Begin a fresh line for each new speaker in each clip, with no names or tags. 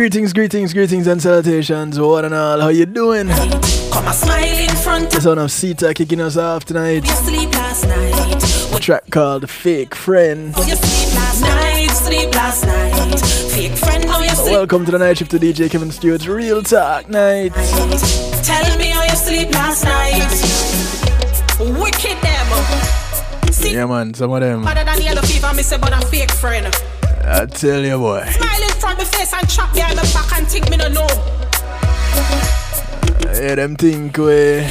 Greetings, greetings, greetings, and salutations, one and all. How you doing?
Come a smile in front
The
of
son of Sita kicking us off tonight.
you sleep last night.
A track called Fake Friend.
Oh, you sleep last night, sleep last night. Fake friend, how you sleep
Welcome to the night shift to DJ Kevin Stew's Real Talk Night.
Tell me how you sleep last night. Wicked them. See,
Yeah, man, some of them.
better than yellow fever, me say, but a fake friend.
I tell you, boy.
Smile in front of my face and chop behind my back and think me no know.
Yeah, them think we.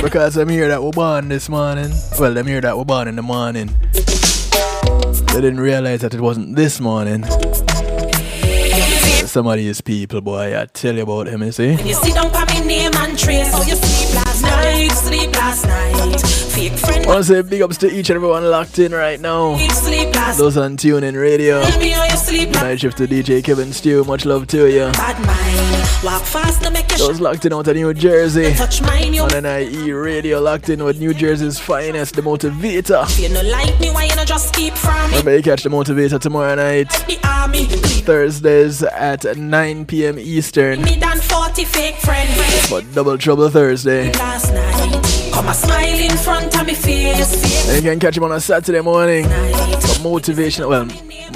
Because I'm here that we're born this morning. Well, I'm here that we're born in the morning. They didn't realize that it wasn't this morning. Some of these people, boy, I tell you about them, you see.
You sit down for me name and trace how you sleep last night, sleep last night.
I want to say big ups to each and everyone locked in right now. Those on TuneIn Radio.
Tell me how you sleep last
Night shift to DJ Kevin Stew. Much love to you.
Bad mind, walk fast to make you
Those locked in out of New Jersey.
touch mine. You
On NIE Radio, locked in with New Jersey's finest, the Motivator.
If you no like me, why you no just keep from me?
Remember, you catch the Motivator tomorrow night,
The army, leave
Thursdays at 9 p.m. Eastern.
me than 40 fake friends.
But Double Trouble Thursday.
Come a smile in front of me face.
You can catch him on a Saturday morning for motivation. Well,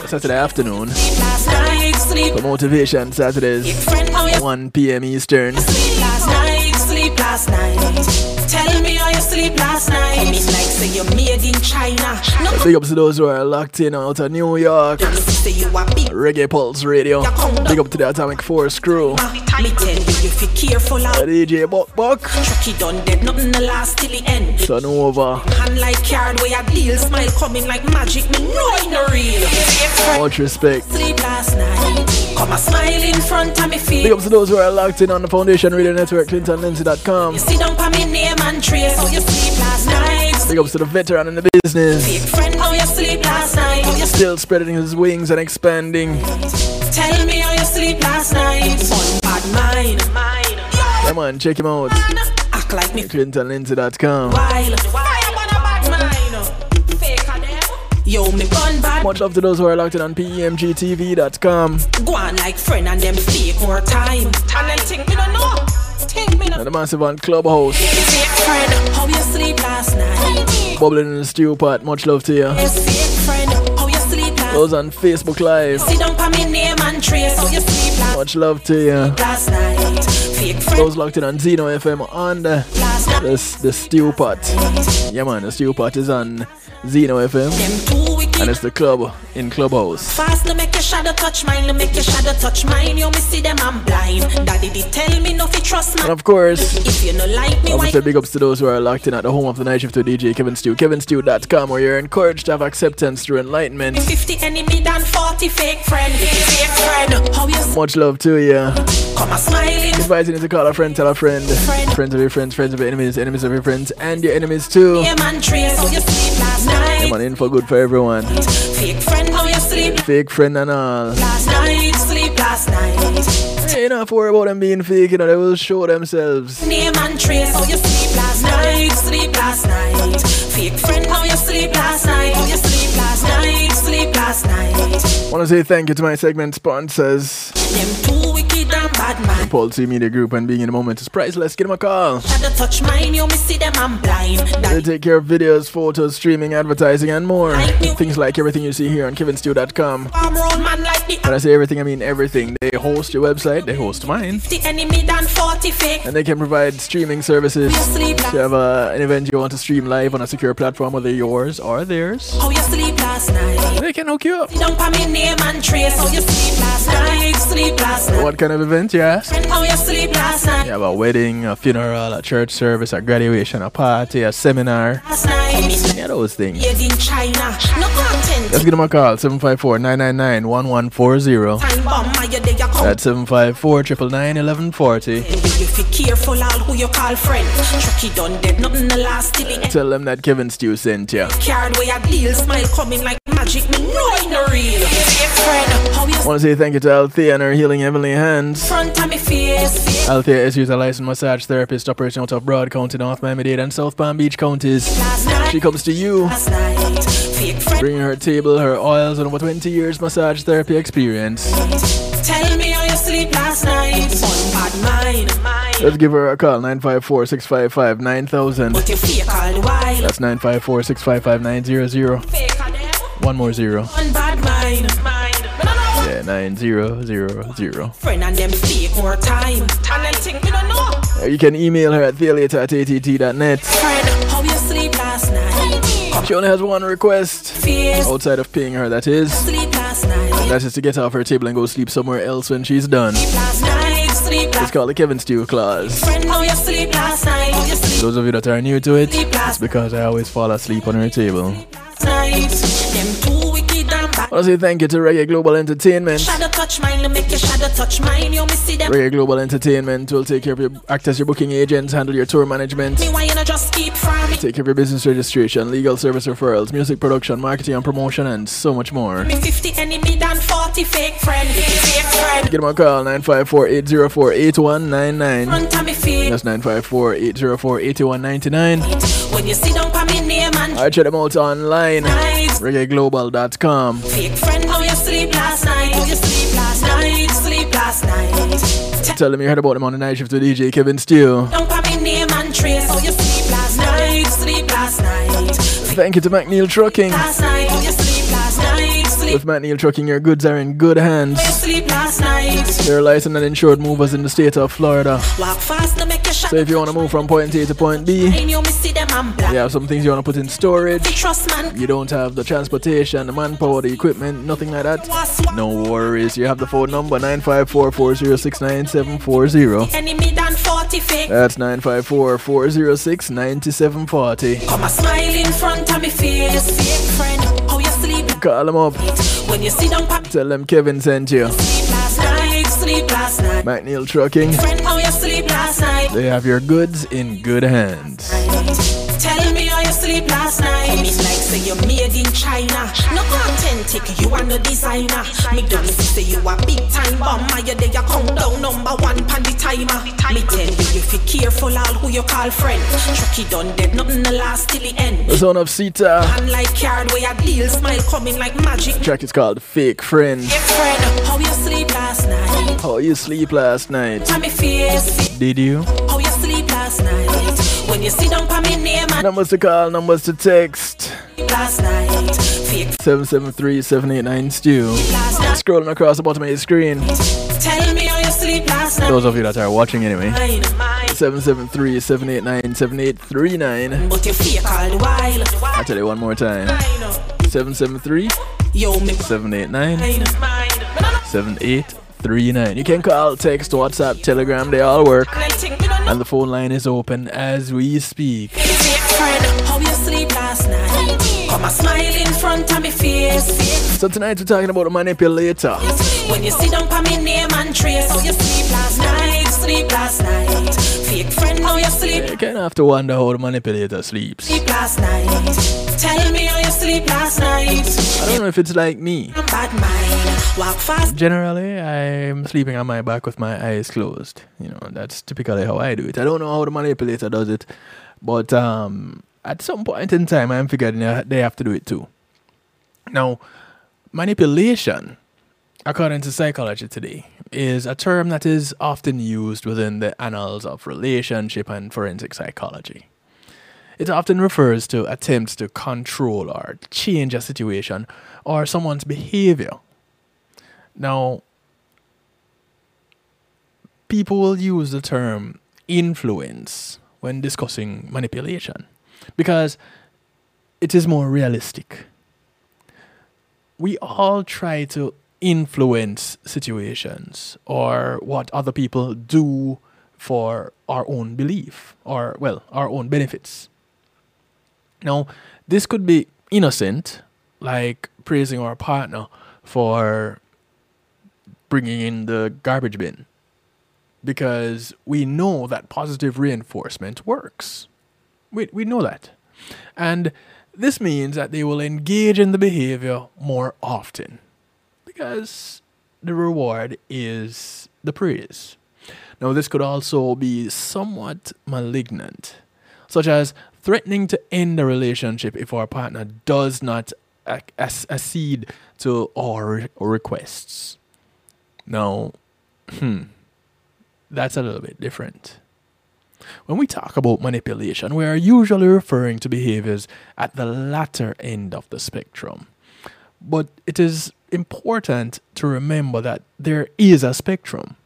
Saturday afternoon
sleep last night, sleep.
for motivation Saturdays,
friend, how you
1 p.m. Eastern.
sleep last night, sleep last night. Tell me how you sleep last night. I mean, like say you're made in China. No,
Big ups to those who are locked in out of New York.
me say you a big.
Reggae Pulse Radio. Big up to the Atomic Force crew.
Me tell you, if you careful uh, out.
DJ Buck Buck.
Chucky done dead, nothing to last till the end.
Turn over.
Hand like card where a deal, smile coming like magic. Me know it no real.
Much respect.
Sleep last night, come a smile in front of me
Big
face.
ups to those who are locked in on the Foundation Radio Network, ClintonLindsay.com.
You down for me name and trace. How you sleep last night?
Big ups to the veteran in the business.
Friend, how you sleep last night?
Still spreading his wings and expanding.
Tell me how you sleep last night. Fun bad mind, mind.
Come on, check him out.
Act like me
ClintonLindsay.com.
wild. Fire on a bad mind. Fake a them. Yo, me gun bad.
Much love to those who are locked in on PEMGTV.com.
Go on like friend and them fake more time. And them think me don't know.
And the massive on Clubhouse. Bubbling in the stew pot. Much love to you. Those on Facebook Live. Much love to you. Those locked in on Zeno FM on the, the, the stew pot. Yeah, man, the stew pot is on Zeno FM.
Them too wicked.
And it's the club in Clubhouse.
Fast make your shadow touch mine, make your shadow touch mine. You me see them, I'm blind. Daddy did tell me to trust
And of course,
If you no like me,
I
why
want to say big ups to those who are locked in at the home of the night shift to DJ Kevin Stew, kevinstew.com, where you're encouraged to have acceptance through enlightenment.
50 enemy than 40 fake friend. Fake friend, how you
Much love to you.
come a smiling
Inviting you to call a friend, tell a friend. Friends of your friends, friends of your enemies, enemies of your friends, and your enemies too.
trace. How you sleep last night?
Come on, info good for everyone.
Fake friend, how you sleep
Fake friend and all.
last night? Sleep last night.
Hey, you don't have to worry about them being fake, you know, they will show themselves.
Name and trace. How you sleep last night? Sleep last night. Fake friend, how you sleep last night? How you sleep last night? Sleep last night.
want to say thank you to my segment sponsors,
Them too wicked and bad
C Media Group, and being in the moment is priceless. Give them a call.
Touch mine, you see them, I'm blind.
They take care of videos, photos, streaming, advertising, and more. Things like everything you see here on kevinstew.com.
arm round like
When I say everything, I mean everything. They host your website, they host mine,
the enemy than 40
and they can provide streaming services. If you have uh, an event you want to stream live on a secure platform, whether yours or theirs,
How you sleep last night?
they can hook you up.
Don't call me name and trace. How you sleep last night? Sleep last night.
What kind of event you
how you sleep last night?
You have a wedding, a funeral, a church service, a graduation, a party, a seminar,
night.
yeah, those things.
Made in China. No content.
Let's give them a call 754 999 1140.
Time bomb. My day you come.
That's 754 999 1140.
You, you feel careful all who you call friend. Chucky done dead. Nothing to last till the end.
Tell them that Kevin Stew sent you.
Card where a deal. Smile coming like magic. Me know it no real. Fake friend. How you
I want to say thank you to Althea and her healing heavenly hands.
front of me face.
Althea is a licensed massage therapist operating out of Broward County, North Miami-Dade, and South Palm Beach counties. She comes to you,
Last night. Fake friend.
bringing her table, her oils, and over 20 years massage therapy experience.
Tell me how you sleep last night. One bad mind.
Let's give her a call 954 655 9000.
But you fake all the while.
That's 954 655 900.
Fake all them.
One more zero.
One bad mind. Mind. Me no know.
Yeah, 9000.
Friend and them fake more time. And think we don't know.
Uh, You can email her at theolater at att.net.
Friend, how you sleep last night?
She only has one request. Outside of paying her, that is.
Sleep last night.
That is to get off her table and go sleep somewhere else when she's done.
Sleep last night. Sleep
It's called the Kevin Stew clause.
Friend, how you sleep last night? How you sleep
Those of you that are new to it, it's because I always fall asleep on her table. Want to say thank you to Reggae Global Entertainment.
Shadow touch mine, to make your shadow touch mine. You see them.
Reggae Global Entertainment will take care of your act as your booking agents, handle your tour management,
Me why you not just keep from me?
take care of your business registration, legal service referrals, music production, marketing and promotion, and so much more.
Me 50 enemy than 40 fake friend. Fake friend.
Give them a call 954 804 8199.
Front of.
That's 954 804 8199.
When you sit down for me name and
I check them out online.
night.
ReggaeGlobal.com.
Fake friend, how you sleep last night? How you sleep last night? Sleep last night.
Tell them you heard about them on the night shift with DJ Kevin
Stew. For me name and trace. How you sleep last night? Sleep last night.
Thank you to McNeil Trucking.
Last night.
With McNeil Trucking, your goods are in good hands.
How you sleep last night?
They're licensed and insured movers in the state of Florida.
Walk fast to make your shot.
So if you want to move from point A to point B,
you me see them and black.
you have some things you want to put in storage. You don't have the transportation, the manpower, the equipment, nothing like that. No worries. You have the phone number 954 406 9740.
enemy than 40 fake.
That's 954 406 9740.
Come a smile in front of me face. Fake friend, how you sleep
Call them up.
when you sit down for
Tell them Kevin sent you.
sleep last night? Sleep last night.
McNeil Trucking.
Friend, how you sleep last night?
They have your goods in good hands.
Tell me how you sleep last night. Me like say you made in China. No authentic, you are no designer. Me don't say you a big time bomber. You there you countdown number one pan the timer. Me tell you if you careful all who you call friend. Chucky done dead, nothing the last till the end.
The son of Sita.
And like card where a deal smile coming like magic.
Track is called Fake Friend.
Hey friend, how you sleep last night?
How you sleep last night?
Tell me face,
Did you?
how you sleep last night? When you sit down for me name
Numbers to call, numbers to text.
sleep last night.
773 789 Stew. Scrolling across the bottom of your screen.
Tell
Those of you that are watching anyway.
Mine, mine.
773 789 7839.
But you fake all the while.
I'll tell you one more time.
Mine,
773
Yo, me
789
mine, mine. Me no know
7839. You can call, text, WhatsApp, Telegram, they all work.
And
the phone line is open as we speak.
Come a smile in front of me face.
So tonight we're talking about a manipulator.
When you sit down for me name and trace How you sleep last night, sleep last night Fake friend, how you sleep,
You kind of have to wonder how the manipulator sleeps.
sleep last night Tell me how you sleep last night
I don't know if it's like me.
Bad mind, walk fast
Generally, I'm sleeping on my back with my eyes closed. You know, that's typically how I do it. I don't know how the manipulator does it, but um, at some point in time, I'm figuring they have to do it too. Now, manipulation, according to psychology today, is a term that is often used within the annals of relationship and forensic psychology. It often refers to attempts to control or change a situation or someone's behavior. Now, people will use the term influence when discussing manipulation because it is more realistic. We all try to influence situations or what other people do for our own belief or, well, our own benefits. Now, this could be innocent, like praising our partner for bringing in the garbage bin because we know that positive reinforcement works. We, we know that. And this means that they will engage in the behavior more often because the reward is the praise. Now, this could also be somewhat malignant, such as threatening to end the relationship if our partner does not ac- ac- accede to our requests. Now, hmm, that's a little bit different. When we talk about manipulation, we are usually referring to behaviors at the latter end of the spectrum. But it is important to remember that there is a spectrum.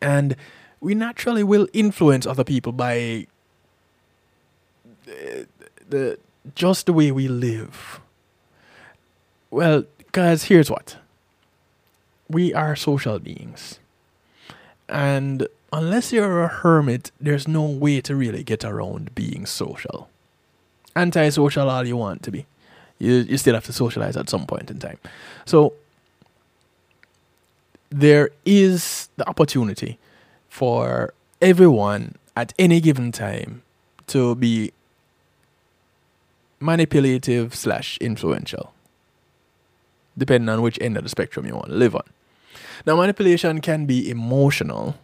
And we naturally will influence other people by the, the just the way we live. Well, guys, here's what. We are social beings. And unless you're a hermit, there's no way to really get around being social. Antisocial all you want to be. You you still have to socialize at some point in time. So there is the opportunity for everyone at any given time to be manipulative slash influential, depending on which end of the spectrum you want to live on. Now, manipulation can be emotional.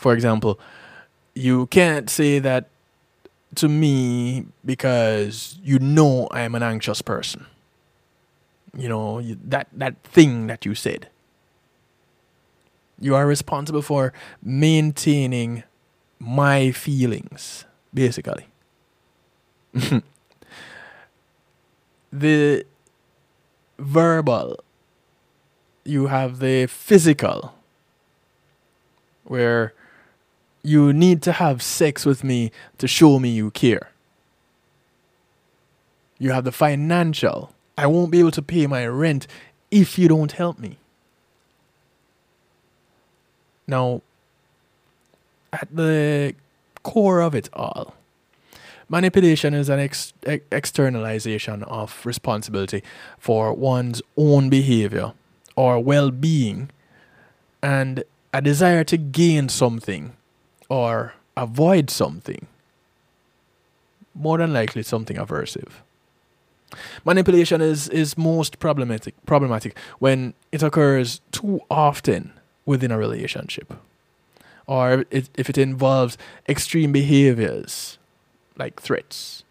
For example, you can't say that to me because you know I am an anxious person. You know, you, that, that thing that you said. You are responsible for maintaining my feelings, basically. the verbal, you have the physical, where you need to have sex with me to show me you care. You have the financial. I won't be able to pay my rent if you don't help me. Now, at the core of it all, manipulation is an ex- ex- externalization of responsibility for one's own behavior or well being and a desire to gain something or avoid something. More than likely, something aversive. Manipulation is, is most problematic, problematic when it occurs too often within a relationship, or it, if it involves extreme behaviors like threats,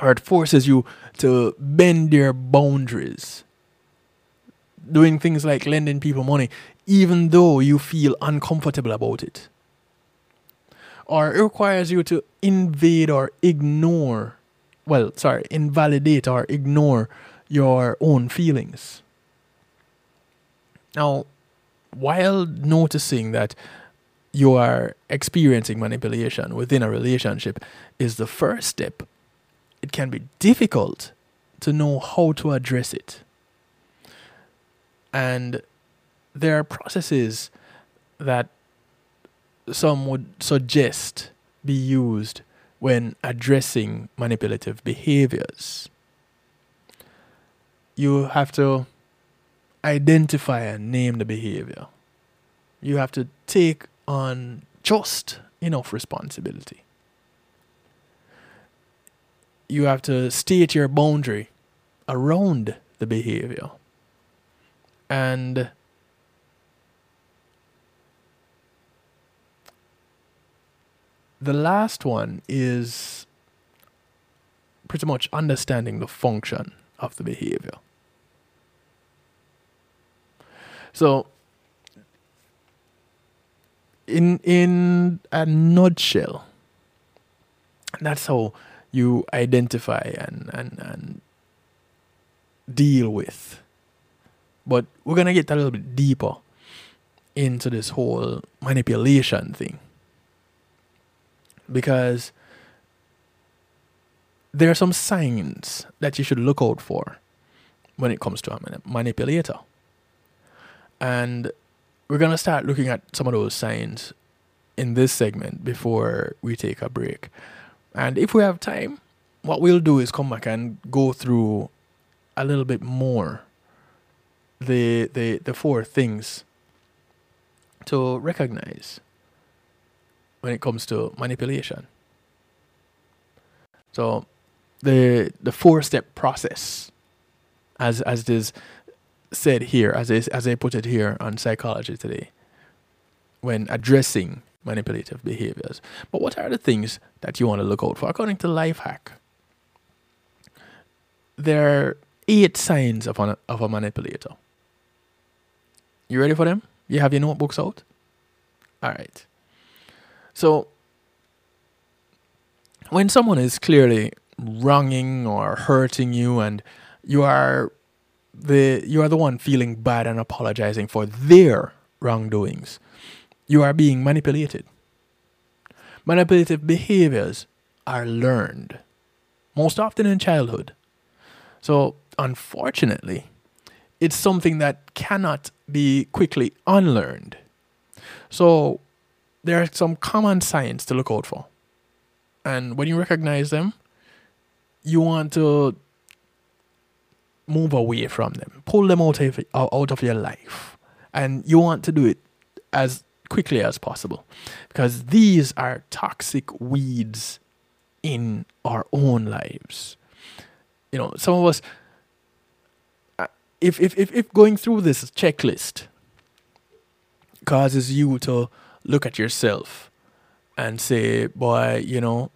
or it forces you to bend your boundaries, doing things like lending people money, even though you feel uncomfortable about it, or it requires you to invade or ignore, well, sorry, invalidate or ignore your own feelings. Now, while noticing that you are experiencing manipulation within a relationship is the first step, it can be difficult to know how to address it. And there are processes that some would suggest be used when addressing manipulative behaviors. You have to identify and name the behavior. You have to take on just enough responsibility. You have to state your boundary around the behavior. And the last one is pretty much understanding the function of the behavior. So, in in a nutshell, that's how you identify and and and deal with. But we're gonna get a little bit deeper into this whole manipulation thing because there are some signs that you should look out for when it comes to a manipulator. And we're going to start looking at some of those signs in this segment before we take a break. And if we have time, what we'll do is come back and go through a little bit more the the the four things to recognize when it comes to manipulation. So the the four step process as as it is said here, as I, as I put it here on psychology today, when addressing manipulative behaviors. But what are the things that you want to look out for? According to Lifehack, there are eight signs of, an, of a manipulator. You ready for them? You have your notebooks out? All right. So, when someone is clearly wronging or hurting you and you are the you are the one feeling bad and apologizing for their wrongdoings, you are being manipulated. Manipulative behaviors are learned, most often in childhood. So, unfortunately, it's something that cannot be quickly unlearned. So, there are some common signs to look out for. And when you recognize them, you want to move away from them, pull them out of, out of your life. And you want to do it as quickly as possible because these are toxic weeds in our own lives. You know, some of us, uh, if, if, if, if going through this checklist causes you to look at yourself and say, boy, you know,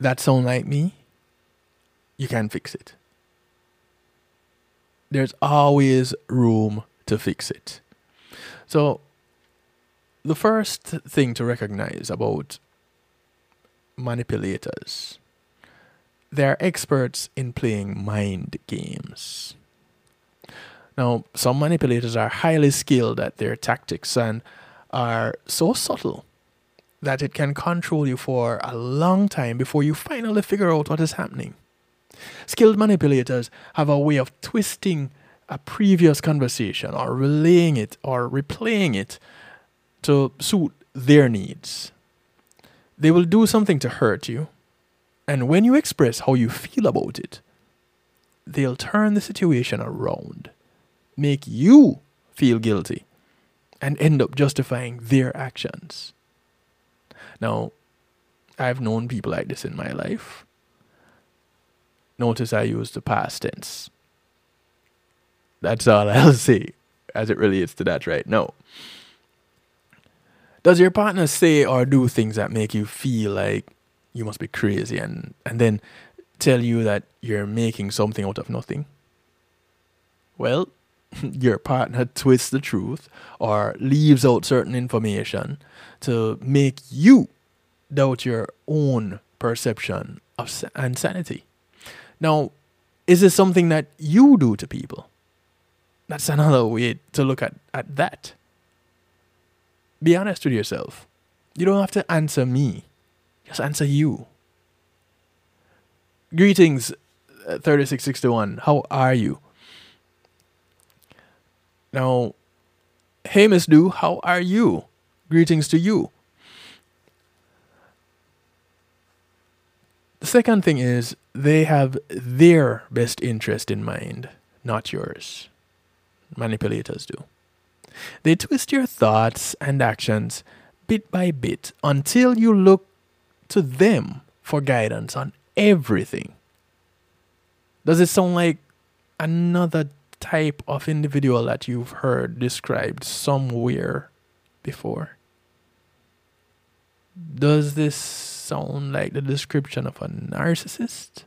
that sound like me, you can fix it. There's always room to fix it. So, the first thing to recognize about manipulators, they're experts in playing mind games. Now, some manipulators are highly skilled at their tactics and are so subtle that it can control you for a long time before you finally figure out what is happening. Skilled manipulators have a way of twisting a previous conversation or relaying it or replaying it to suit their needs. They will do something to hurt you, and when you express how you feel about it, they'll turn the situation around, make you feel guilty, and end up justifying their actions. Now, I've known people like this in my life. Notice I use the past tense. That's all I'll say as it relates to that right now. Does your partner say or do things that make you feel like you must be crazy and, and then tell you that you're making something out of nothing? Well, your partner twists the truth or leaves out certain information to make you doubt your own perception of insanity. Now, is this something that you do to people? That's another way to look at, at that. Be honest with yourself. You don't have to answer me, just answer you. Greetings, uh, 3661. How are you? Now, hey, Miss Do, how are you? Greetings to you. The second thing is they have their best interest in mind, not yours. Manipulators do. They twist your thoughts and actions bit by bit until you look to them for guidance on everything. Does it sound like another type of individual that you've heard described somewhere before? Does this sound like the description of a narcissist?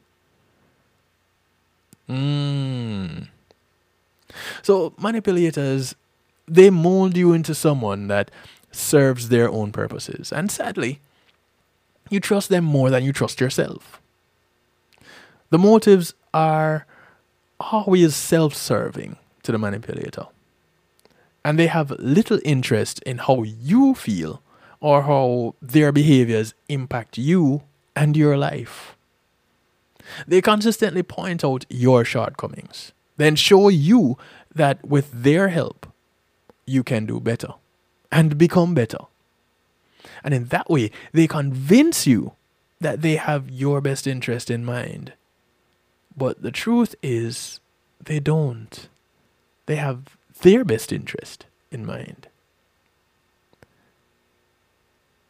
Hmm. So manipulators, they mold you into someone that serves their own purposes. And sadly, you trust them more than you trust yourself. The motives are always self serving to the manipulator. And they have little interest in how you feel or how their behaviors impact you and your life. They consistently point out your shortcomings, then show you that with their help, you can do better and become better. And in that way, they convince you that they have your best interest in mind. But the truth is, they don't. They have their best interest in mind.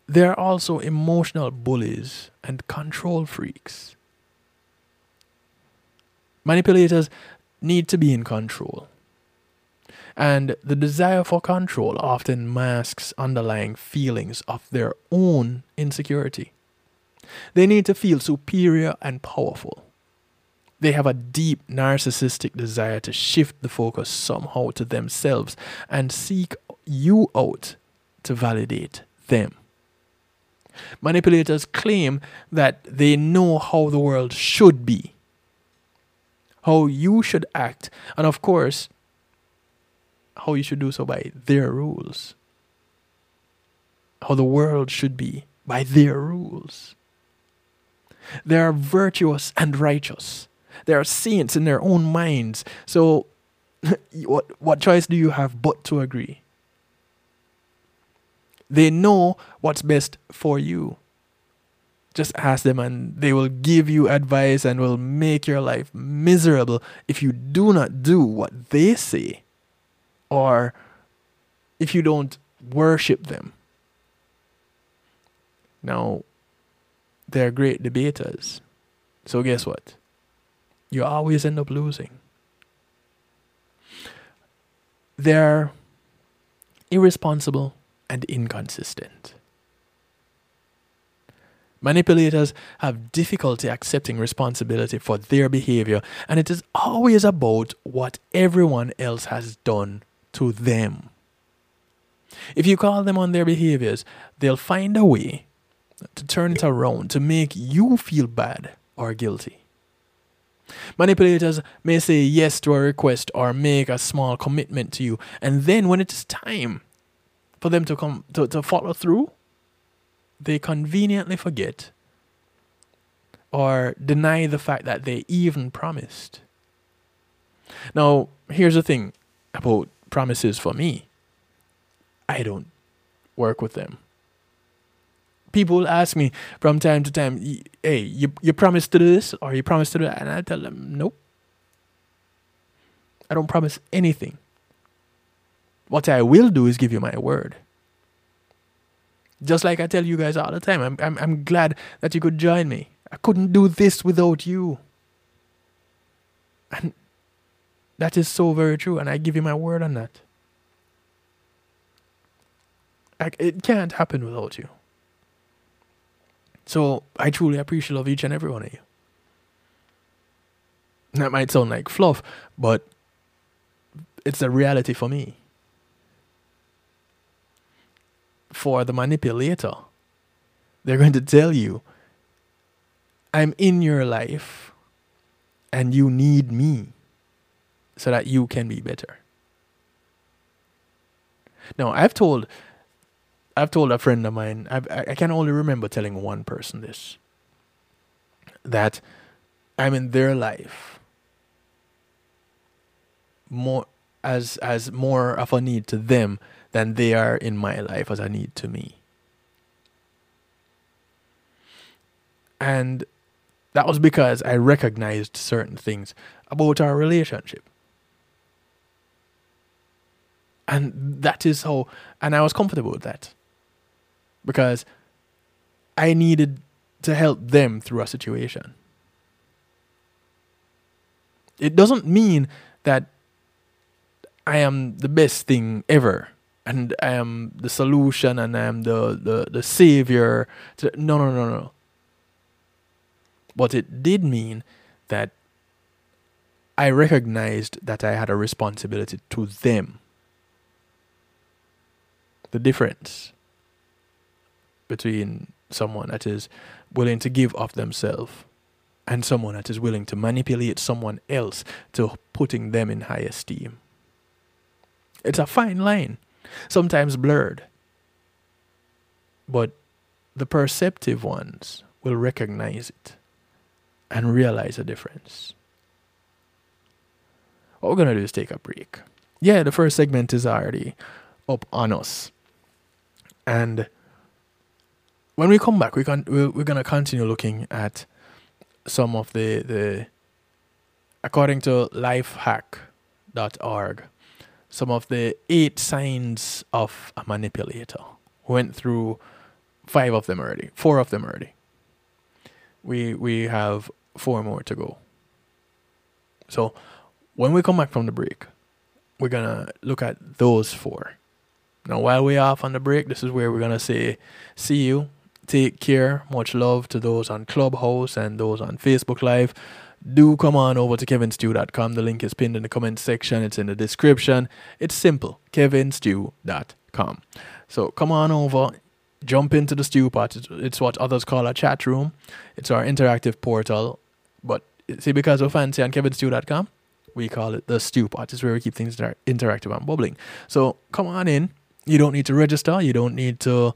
They're also emotional bullies and control freaks. Manipulators need to be in control. And the desire for control often masks underlying feelings of their own insecurity. They need to feel superior and powerful. They have a deep narcissistic desire to shift the focus somehow to themselves and seek you out to validate them. Manipulators claim that they know how the world should be, how you should act, and of course, how you should do so by their rules. How the world should be by their rules. They are virtuous and righteous. They are saints in their own minds. So, what, what choice do you have but to agree? They know what's best for you. Just ask them, and they will give you advice and will make your life miserable if you do not do what they say or if you don't worship them. Now, they're great debaters. So, guess what? You always end up losing. They're irresponsible and inconsistent. Manipulators have difficulty accepting responsibility for their behavior, and it is always about what everyone else has done to them. If you call them on their behaviors, they'll find a way to turn it around to make you feel bad or guilty. Manipulators may say yes to a request or make a small commitment to you, and then when it is time for them to come to, to follow through, they conveniently forget or deny the fact that they even promised. Now, here's the thing about promises for me. I don't work with them people ask me from time to time, hey, you, you promise to do this or you promise to do that? And I tell them, nope. I don't promise anything. What I will do is give you my word. Just like I tell you guys all the time, I'm, I'm, I'm glad that you could join me. I couldn't do this without you. And that is so very true, and I give you my word on that. I, it can't happen without you. So I truly appreciate love each and every one of you. That might sound like fluff, but it's a reality for me. For the manipulator, they're going to tell you, I'm in your life and you need me so that you can be better. Now, I've told I've told a friend of mine, I've, I can only remember telling one person this that I'm in their life more as as more of a need to them than they are in my life as a need to me. And that was because I recognized certain things about our relationship. And that is how, and I was comfortable with that because I needed to help them through a situation. It doesn't mean that I am the best thing ever and I am the solution and I am the, the, the savior. No, no, no, no. But it did mean that I recognized that I had a responsibility to them. The difference between someone that is willing to give of themselves and someone that is willing to manipulate someone else to putting them in high esteem. It's a fine line, sometimes blurred. But the perceptive ones will recognize it and realize the difference. What we're going to do is take a break. Yeah, the first segment is already up on us. And when we come back, we can we're, we're gonna continue looking at some of the the according to lifehack.org, some of the eight signs of a manipulator. We went through five of them already, four of them already. We we have four more to go. So when we come back from the break, we're gonna look at those four. Now while we're off on the break, this is where we're gonna say see you Take care. Much love to those on Clubhouse and those on Facebook Live. Do come on over to kevinstew.com. The link is pinned in the comment section, it's in the description. It's simple kevinstew.com. So come on over, jump into the stew pot. It's, what others call a chat room. It's our interactive portal. But see, because we're fancy on kevinstew.com, we call it the stew pot. It's where we keep things inter- interactive and bubbling. So come on in. You don't need to register. You don't need to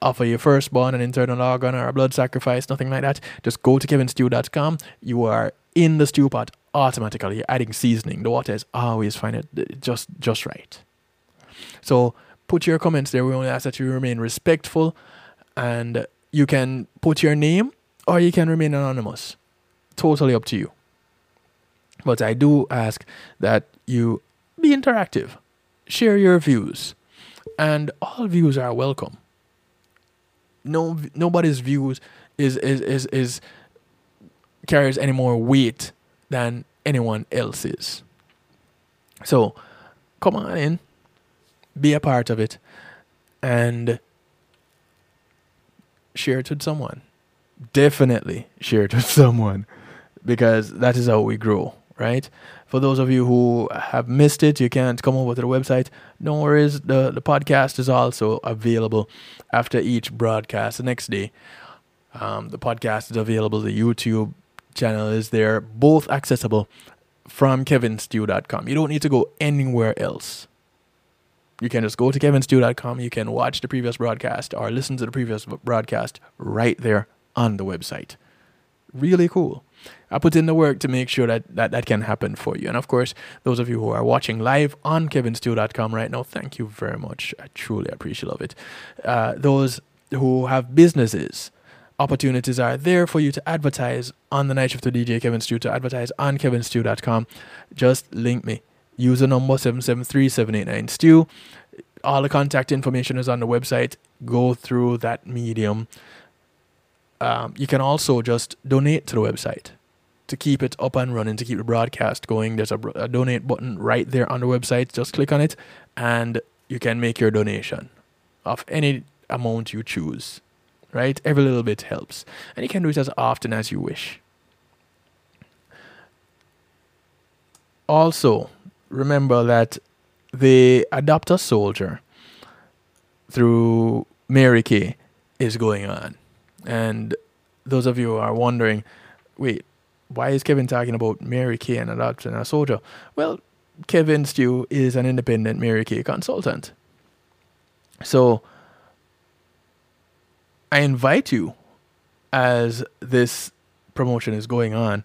offer your firstborn an internal organ or a blood sacrifice, nothing like that. Just go to kevinstew.com. You are in the stew pot automatically. You're adding seasoning. The water is always fine. It just just right. So put your comments there. We only ask that you remain respectful and you can put your name or you can remain anonymous. Totally up to you. But I do ask that you be interactive, share your views, and all views are welcome. No, nobody's views is is is is carries any more weight than anyone else's. So, come on in, be a part of it, and share it with someone. Definitely share it with someone because that is how we grow, right? For those of you who have missed it, you can't come over to the website. No worries. The, the podcast is also available after each broadcast the next day. Um, the podcast is available. The YouTube channel is there, both accessible from kevinstew.com. You don't need to go anywhere else. You can just go to kevinstew.com. You can watch the previous broadcast or listen to the previous broadcast right there on the website. Really cool. I put in the work to make sure that, that that can happen for you. And of course, those of you who are watching live on kevinstew.com right now, thank you very much. I truly appreciate it. Uh, those who have businesses, opportunities are there for you to advertise on the night shift with DJ Kevin Stew, to advertise on kevinstew.com. Just link me. User number 773-789-STEW. All the contact information is on the website. Go through that medium. Um, you can also just donate to the website to keep it up and running, to keep the broadcast going. There's a, a donate button right there on the website. Just click on it and you can make your donation of any amount you choose right? Every little bit helps. And you can do it as often as you wish. Also, remember that the Adopt a Soldier through Mary Kay is going on. And those of you who are wondering, wait, why is Kevin talking about Mary Kay and adopting a soldier? Well, Kevin Stew is an independent Mary Kay consultant. So I invite you, as this promotion is going on,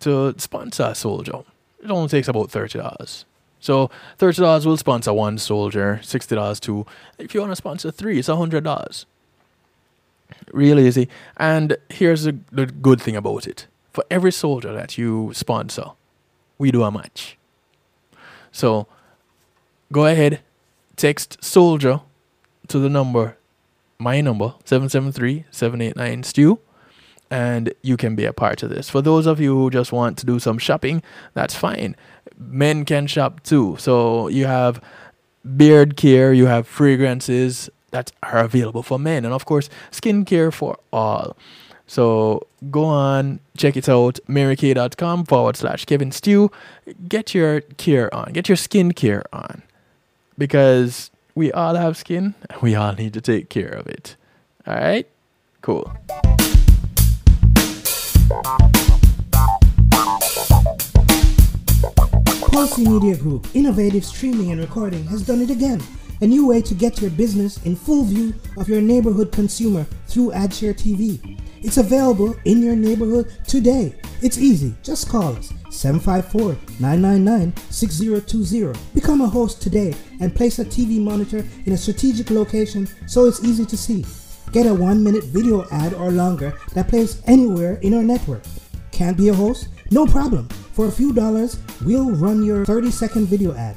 to sponsor a soldier. It only takes about thirty dollars. So thirty dollars will sponsor one soldier, sixty dollars two. If you want to sponsor three, it's hundred dollars. Real easy. And here's the, the good thing about it: for every soldier that you sponsor, we do a match. So go ahead, text soldier to the number my number 773-789-STEW and you can be a part of this. For those of you who just want to do some shopping, that's fine. Men can shop too. So you have beard care, you have fragrances that are available for men, and of course, skincare for all. So go on, check it out, marykay.com forward slash Kevin Stew. Get your care on, get your skincare on. Because we all have skin and we all need to take care of it. All right? Cool.
Pulsey Media Group, innovative streaming and recording, has done it again. A new way to get your business in full view of your neighborhood consumer through AdShare TV. It's available in your neighborhood today. It's easy. Just call us 754 999 6020. Become a host today and place a TV monitor in a strategic location so it's easy to see. Get a one minute video ad or longer that plays anywhere in our network. Can't be a host? No problem. For a few dollars, we'll run your 30 second video ad.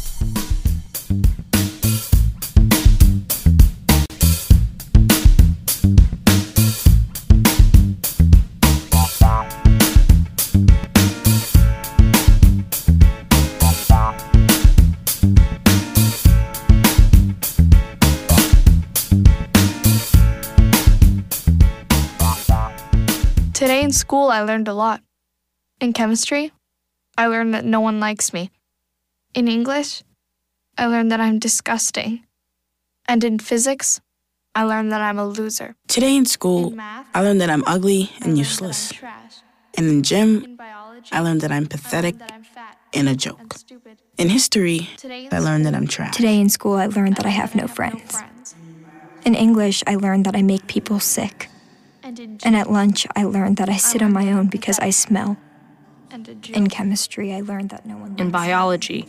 In school, I learned a lot. In chemistry, I learned that no one likes me. In English, I learned that I'm disgusting. And in physics, I learned that I'm a loser.
Today in school,
In math,
I learned that I'm ugly and useless.
that I'm trash.
And in gym,
In biology,
I learned that I'm pathetic
that I'm fat
and a joke.
stupid.
In history,
Today in
I learned that I'm trash.
Today in school, I learned that I
learned
have no
no
friends.
friends.
In English, I learned that I make people sick.
And
at lunch, I learned that I sit on my own because I smell.
and a joke.
In chemistry, I learned that no one
In biology,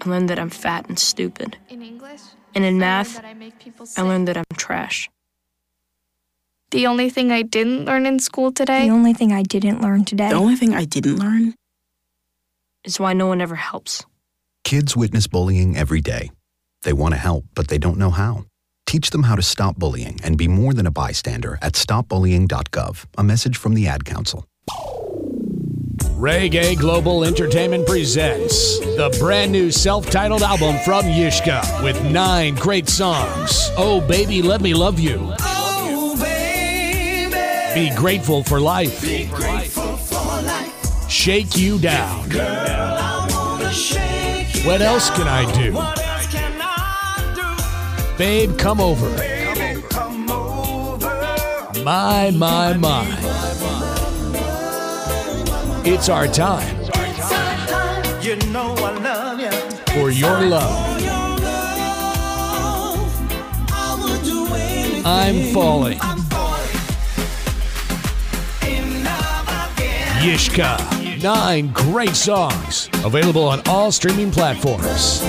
I learned that I'm fat and stupid.
In English,
And in math,
I make people
I
sick.
learned that I'm trash.
The only thing I didn't learn in school today
The only thing I didn't learn today
The only thing I didn't learn
Is why no one ever helps.
Kids witness bullying every day. They want to help, but they don't know how. Teach them how to stop bullying and be more than a bystander at stopbullying.gov. A message from the Ad Council.
Reggae Global Entertainment presents the brand new self titled album from Yishka with nine great songs. Oh, baby, let me love you. Oh, baby. Be grateful for life. Be grateful for life. Shake you down. Girl, shake you What else can I do? Babe, come over. My, my, my. It's our time
You know I love you.
for your love. I'm falling. Yishka. Nine great songs. Available on all streaming platforms.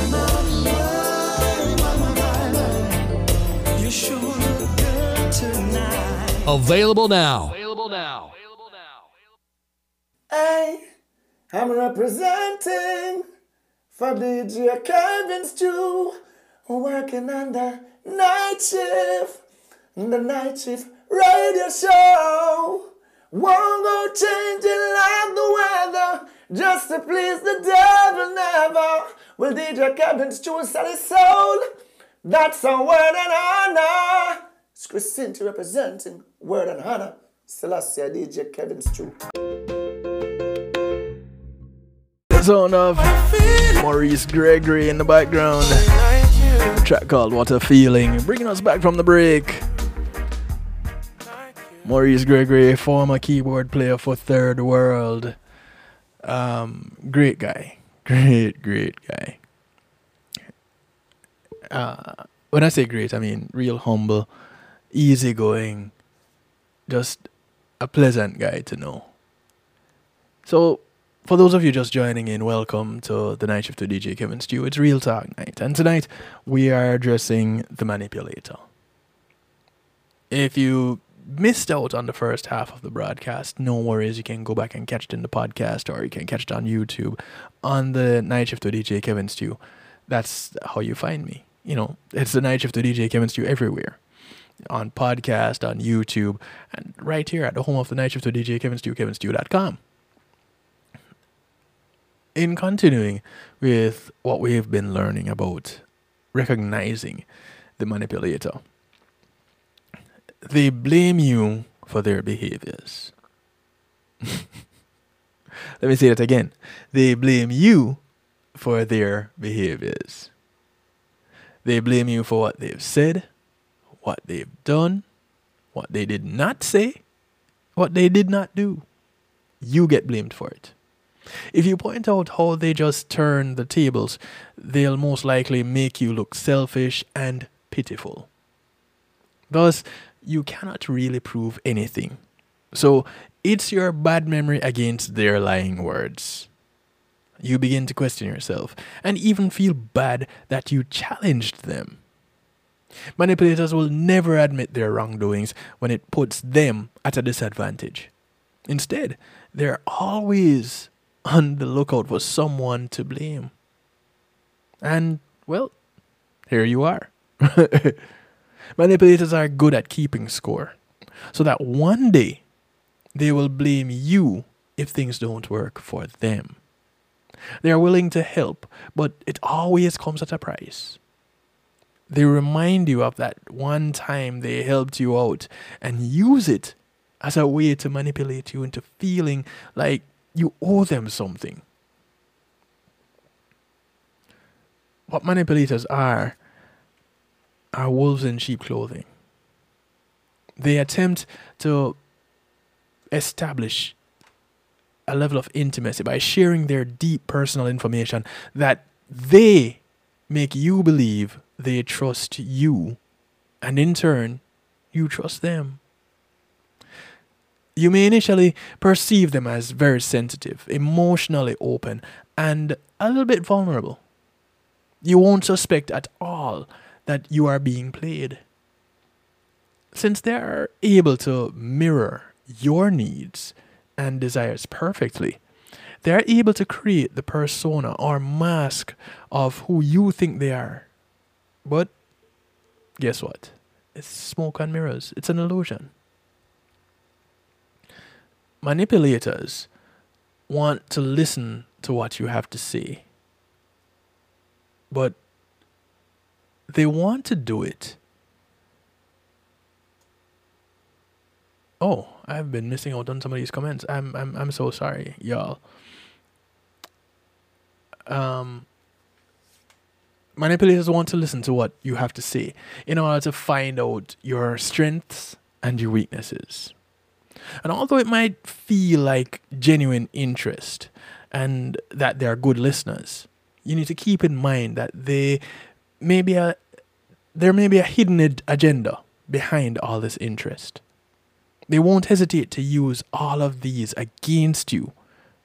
Tonight.
Available now.
Hey, I'm representing for DJ Kevin Stew, working on the night shift, the night shift radio show. Won't go changing like the weather, just to please the devil never. Will DJ Kevin Stew sell his soul? That's a word and honor. It's Christine representing word and honor. Selassie DJ Kevin Stew.
Sound of Maurice Gregory in the background. Track called What a Feeling. Bringing us back from the break. Maurice Gregory, former keyboard player for Third World. Um, great guy. Great, great guy. Uh, when I say great, I mean real humble, easygoing, just a pleasant guy to know. So, for those of you just joining in, welcome to the night shift to DJ Kevin Stew. It's Real Talk Night, and tonight we are addressing the manipulator. If you missed out on the first half of the broadcast, no worries. You can go back and catch it in the podcast, or you can catch it on YouTube on the night shift to DJ Kevin Stew. That's how you find me. You know, it's the night shift to DJ Kevin Stew everywhere. On podcast, on YouTube, and right here at the home of the night shift to DJ Kevin Stew, kevinstew.com in continuing with what we've been learning about recognizing the manipulator, they blame you for their behaviors. Let me say that again. They blame you for their behaviors. They blame you for what they've said, what they've done, what they did not say, what they did not do. You get blamed for it. If you point out how they just turn the tables, they'll most likely make you look selfish and pitiful. Thus, you cannot really prove anything. So, it's your bad memory against their lying words. You begin to question yourself and even feel bad that you challenged them. Manipulators will never admit their wrongdoings when it puts them at a disadvantage. Instead, they're always on the lookout for someone to blame. And, well, here you are. Manipulators are good at keeping score, so that one day they will blame you if things don't work for them. They are willing to help, but it always comes at a price. They remind you of that one time they helped you out and use it as a way to manipulate you into feeling like you owe them something. What manipulators are are wolves in sheep clothing. They attempt to establish a level of intimacy by sharing their deep personal information that they make you believe they trust you, and in turn, you trust them. You may initially perceive them as very sensitive, emotionally open, and a little bit vulnerable. You won't suspect at all that you are being played. Since they are able to mirror your needs and desires perfectly, they are able to create the persona or mask of who you think they are. But guess what? It's smoke and mirrors, it's an illusion. Manipulators want to listen to what you have to say, but they want to do it. Oh, I've been missing out on some of these comments. I'm I'm I'm so sorry, y'all. Um manipulators want to listen to what you have to say in order to find out your strengths and your weaknesses. And although it might feel like genuine interest and that they are good listeners, you need to keep in mind that they may be a there may be a hidden agenda behind all this interest. They won't hesitate to use all of these against you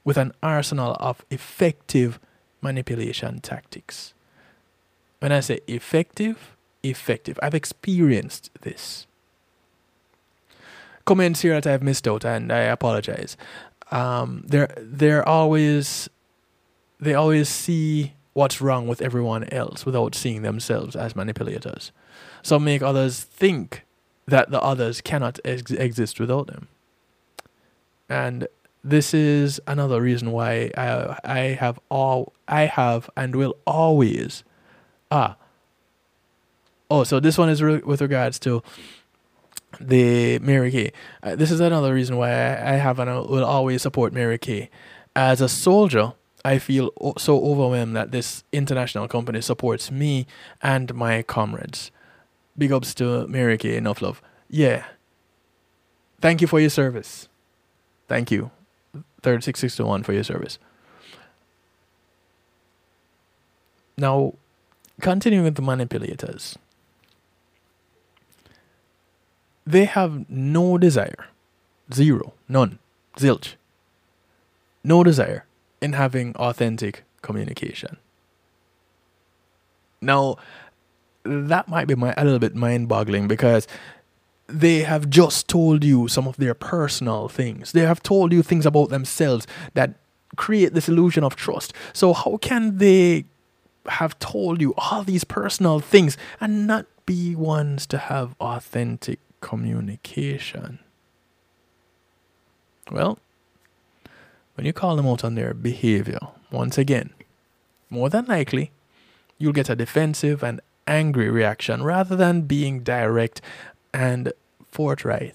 with an arsenal of effective manipulation tactics. When I say effective, effective. I've experienced this. Comments here that I've missed out, and I apologize. Um, they're they're always they always see what's wrong with everyone else without seeing themselves as manipulators. Some make others think that the others cannot ex- exist without them. And this is another reason why I I have all I have and will always ah oh so this one is re- with regards to the Mary Kay. Uh, this is another reason why I, I have and I will always support Mary Kay. As a soldier, I feel o- so overwhelmed that this international company supports me and my comrades. Big ups to Mary Kay, enough love. Yeah. Thank you for your service. Thank you. 3661 for your service. Now, continuing with the manipulators. They have no desire, zero, none, zilch, no desire in having authentic communication. Now, that might be my, a little bit mind boggling because they have just told you some of their personal things. They have told you things about themselves that create this illusion of trust. So, how can they have told you all these personal things and not be ones to have authentic communication? Well, when you call them out on their behavior, once again, more than likely, you'll get a defensive and angry reaction rather than being direct and forthright.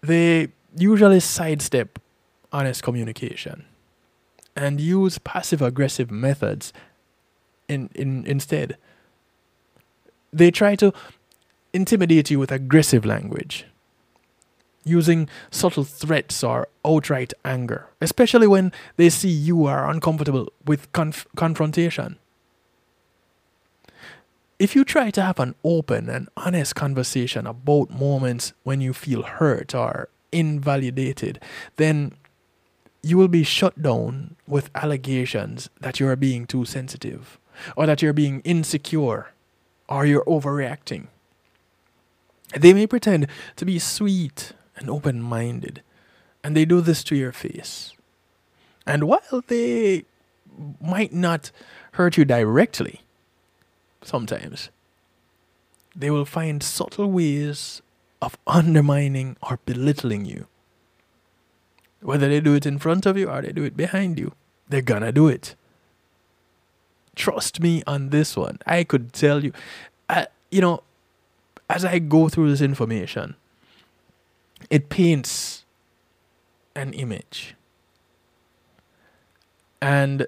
They usually sidestep honest communication and use passive aggressive methods in, in instead. They try to intimidate you with aggressive language, using subtle threats or outright anger, especially when they see you are uncomfortable with conf- confrontation. If you try to have an open and honest conversation about moments when you feel hurt or invalidated, then you will be shut down with allegations that you are being too sensitive, or that you're being insecure, or you're overreacting. They may pretend to be sweet and open minded, and they do this to your face. And while they might not hurt you directly, sometimes they will find subtle ways of undermining or belittling you. Whether they do it in front of you or they do it behind you, they're gonna do it. Trust me on this one. I could tell you, you know, as I go through this information, it paints an image. And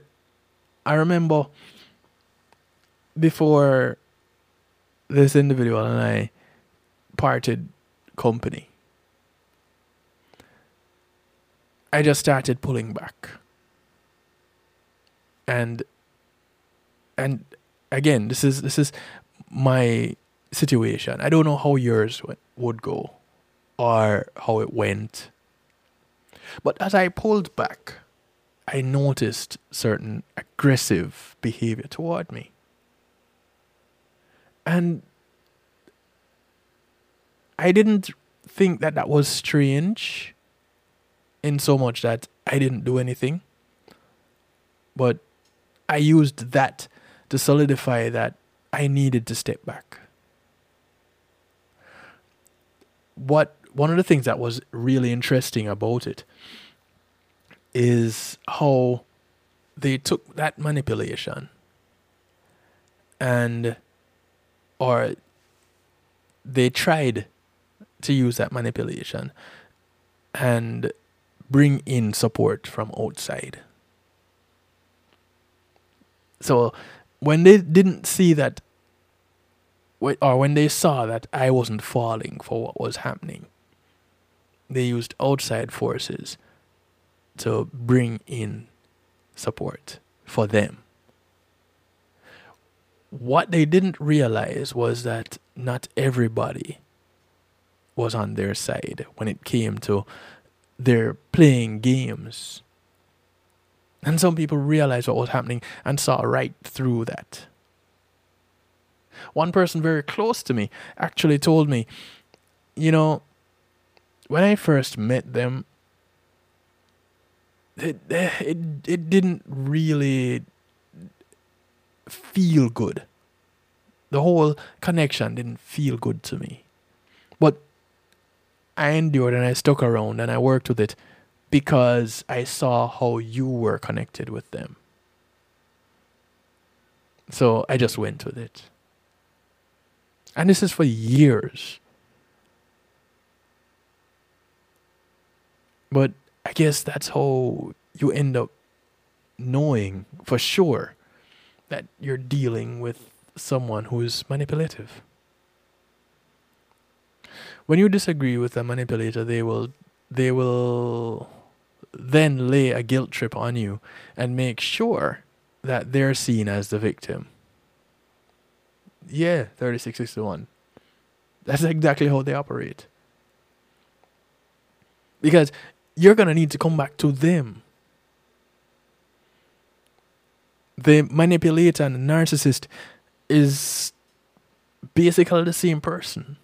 I remember before this individual and I parted company, I just started pulling back. And and again, this is this is my situation. I don't know how yours would go or how it went. But as I pulled back, I noticed certain aggressive behavior toward me. And I didn't think that that was strange in so much that I didn't do anything. But I used that to solidify that I needed to step back. What one of the things that was really interesting about it is how they took that manipulation and or they tried to use that manipulation and bring in support from outside. So when they didn't see that, or when they saw that I wasn't falling for what was happening, they used outside forces to bring in support for them. What they didn't realize was that not everybody was on their side when it came to their playing games. And some people realized what was happening and saw right through that. One person very close to me actually told me, you know, when I first met them, it, it, it didn't really feel good. The whole connection didn't feel good to me. But I endured and I stuck around and I worked with it because I saw how you were connected with them. So I just went with it. And this is for years. But I guess that's how you end up knowing for sure that you're dealing with someone who is manipulative. When you disagree with a manipulator, they will they will then lay a guilt trip on you and make sure that they're seen as the victim. Yeah, 3661. That's exactly how they operate. Because you're going to need to come back to them. The manipulator and the narcissist is basically the same person.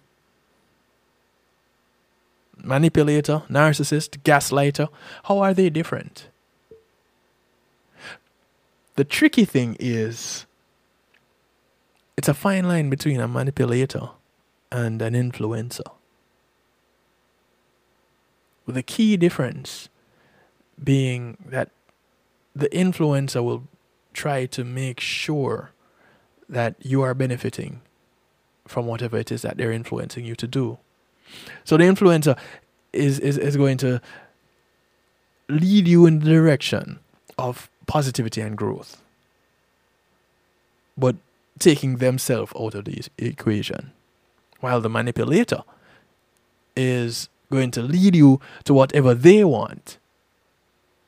Manipulator, narcissist, gaslighter, how are they different? The tricky thing is it's a fine line between a manipulator and an influencer. With the key difference being that the influencer will try to make sure that you are benefiting from whatever it is that they're influencing you to do. So the influencer is, is, is going to lead you in the direction of positivity and growth, but taking themselves out of the equation. While the manipulator is going to lead you to whatever they want,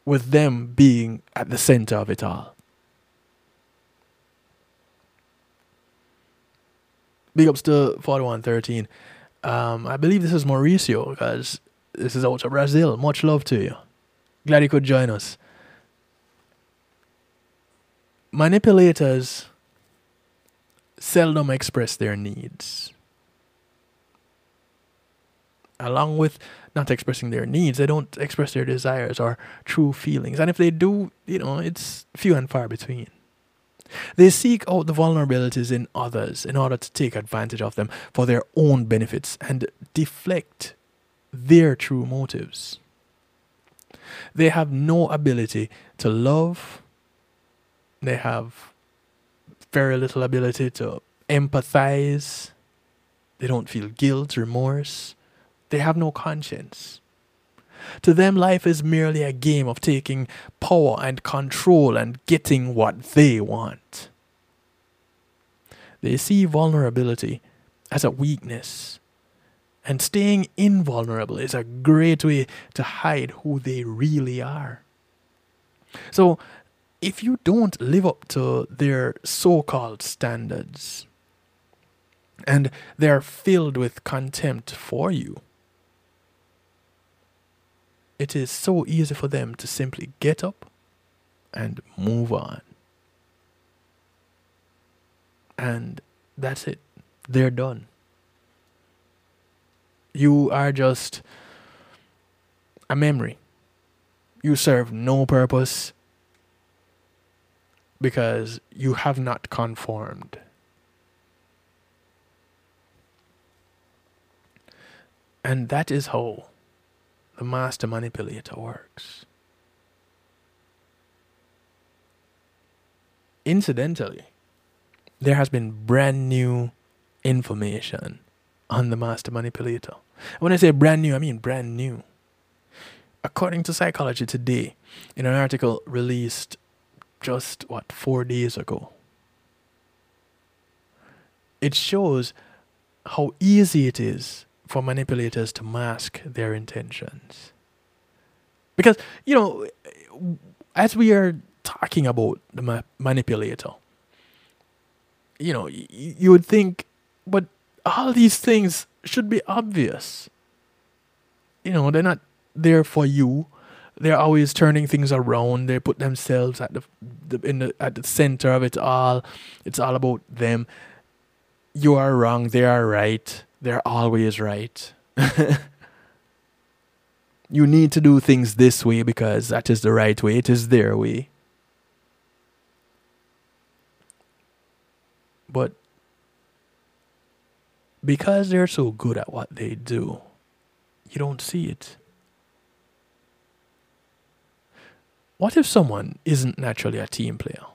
with them being at the center of it all. Big ups to 4113. Um, I believe this is Mauricio because this is out of Brazil. Much love to you. Glad you could join us. Manipulators seldom express their needs. Along with not expressing their needs, they don't express their desires or true feelings. And if they do, you know, it's few and far between. They seek out the vulnerabilities in others in order to take advantage of them for their own benefits and deflect their true motives. They have no ability to love, they have very little ability to empathize, they don't feel guilt, remorse, They have no conscience. To them, life is merely a game of taking power and control and getting what they want. They see vulnerability as a weakness, and staying invulnerable is a great way to hide who they really are. So, if you don't live up to their so called standards, and they're filled with contempt for you, it is so easy for them to simply get up and move on. And that's it. They're done. You are just a memory. You serve no purpose because you have not conformed. And that is how the master manipulator works. Incidentally, there has been brand new information on the master manipulator. When I say brand new, I mean brand new. According to Psychology Today, in an article released just what, four days ago, it shows how easy it is for manipulators to mask their intentions. Because, you know, as we are talking about the ma- manipulator, you know, y- you would think, but all these things should be obvious. You know, they're not there for you. They're always turning things around. They put themselves at the, the in the at the center of it all. It's all about them. You are wrong. They are right. They're always right. you need to do things this way because that is the right way. It is their way. But because they're so good at what they do, you don't see it. What if someone isn't naturally a team player,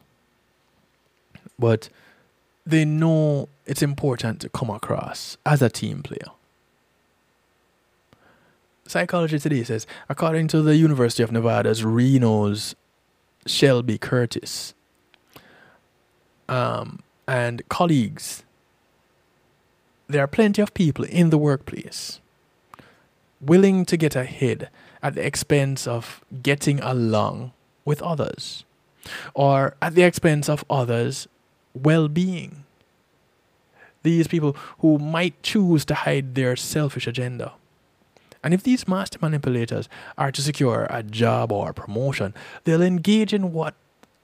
but they know it's important to come across as a team player? Psychology Today says, according to the University of Nevada's Reno's Shelby Curtis um, and colleagues, there are plenty of people in the workplace willing to get ahead at the expense of getting along with others or at the expense of others' well being. These people who might choose to hide their selfish agenda. And if these master manipulators are to secure a job or a promotion, they'll engage in what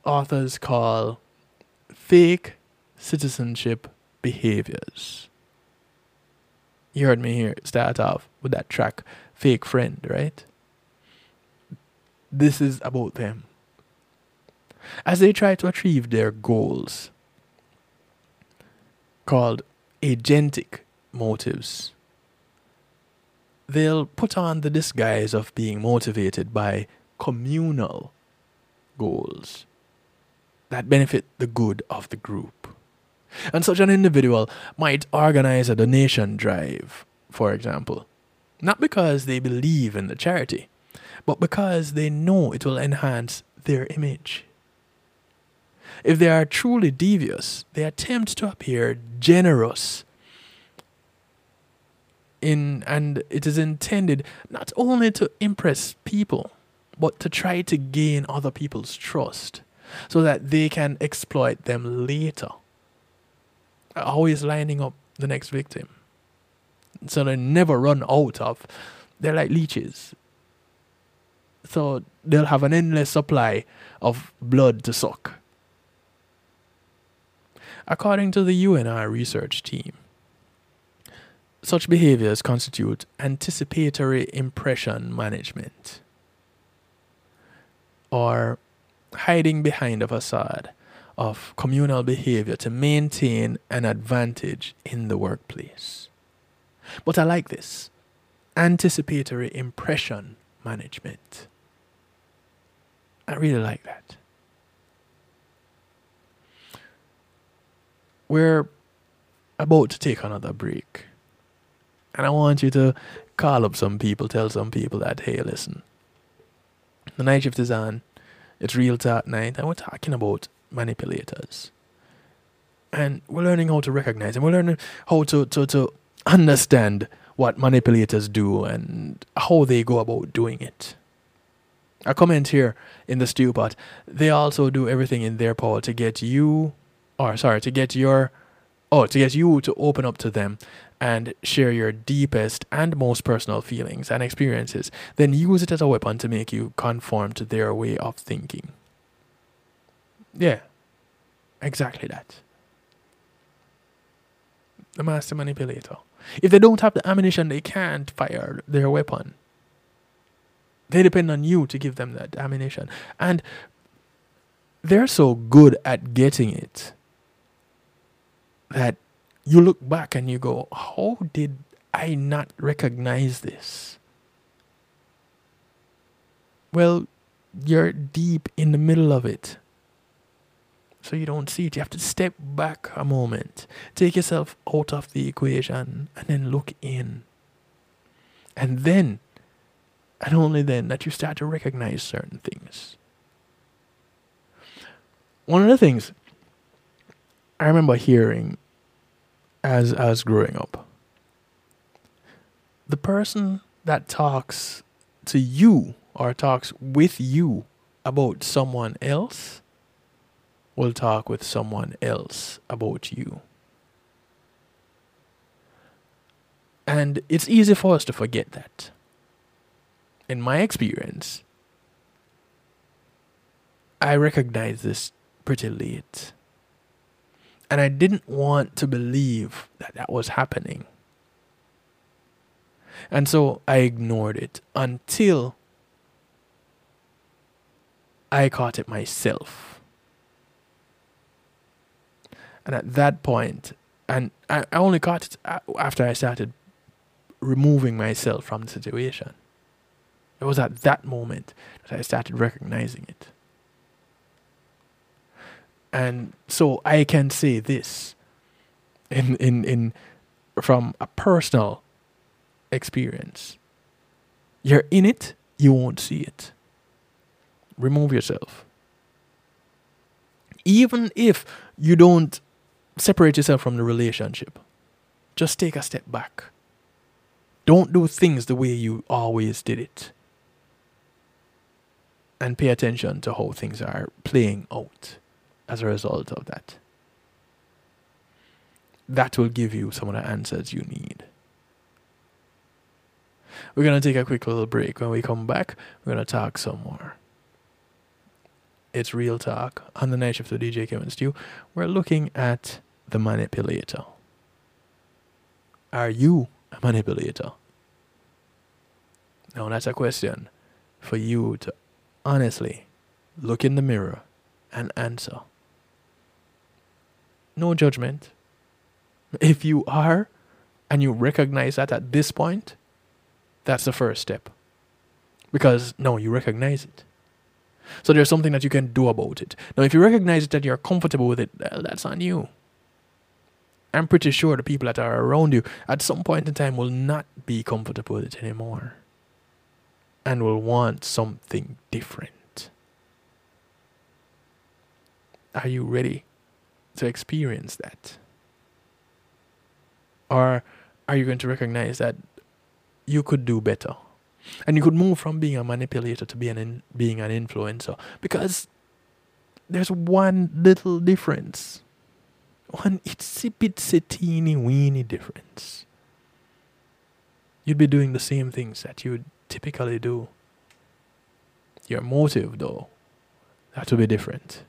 authors call fake citizenship behaviors. You heard me here start off with that track, Fake Friend, right? This is about them. As they try to achieve their goals, called agentic motives, they'll put on the disguise of being motivated by communal goals that benefit the good of the group. And such an individual might organize a donation drive, for example, not because they believe in the charity, but because they know it will enhance their image. If they are truly devious, they attempt to appear generous in and it is intended not only to impress people, but to try to gain other people's trust so that they can exploit them later. Always lining up the next victim. So they never run out of they're like leeches. So they'll have an endless supply of blood to suck. According to the UNR research team, such behaviors constitute anticipatory impression management or hiding behind a facade of communal behavior to maintain an advantage in the workplace. But I like this anticipatory impression management. I really like that. We're about to take another break. And I want you to call up some people, tell some people that, hey, listen, the night shift is on. It's real talk night, and we're talking about manipulators. And we're learning how to recognize them. We're learning how to, to, to understand what manipulators do and how they go about doing it. A comment here in the stew pot. They also do everything in their power to get you, or sorry, to get your, oh, to get you to open up to them and share your deepest and most personal feelings and experiences. Then use it as a weapon to make you conform to their way of thinking. Yeah, exactly that. The master manipulator. If they don't have the ammunition, they can't fire their weapon. They depend on you to give them that ammunition. And they're so good at getting it that you look back and you go, How did I not recognize this? Well, you're deep in the middle of it. So you don't see it. You have to step back a moment, take yourself out of the equation, and then look in. And then, and only then, that you start to recognize certain things. One of the things I remember hearing as as growing up. The person that talks to you or talks with you about someone else will talk with someone else about you. And it's easy for us to forget that. In my experience, I recognize this pretty late. And I didn't want to believe that that was happening. And so I ignored it until I caught it myself. And at that point, and I, only caught it after I started removing myself from the situation. It was at that moment that I started recognizing it. And so I can say this in in in from a personal experience. You're in it, you won't see it. Remove yourself. Even if you don't separate yourself from the relationship, just take a step back. Don't do things the way you always did it. And pay attention to how things are playing out as a result of that. That will give you some of the answers you need. We're going to take a quick little break. When we come back, we're going to talk some more. It's Real Talk on the night shift of DJ Kevin Stew. We're looking at the manipulator. Are you a manipulator? Now, that's a question for you to honestly look in the mirror and answer no judgment. If you are, and you recognize that at this point, that's the first step. Because no, you recognize it. So there's something that you can do about it. Now, if you recognize that you're comfortable with it, that's on you. I'm pretty sure the people that are around you at some point in time will not be comfortable with it anymore and will want something different. Are you ready? To experience that? Or are you going to recognize that you could do better? And you could move from being a manipulator to being an, being an influencer because there's one little difference. One itsy bitsy teeny weeny difference. You'd be doing the same things that you would typically do. Your motive, though, that would be different.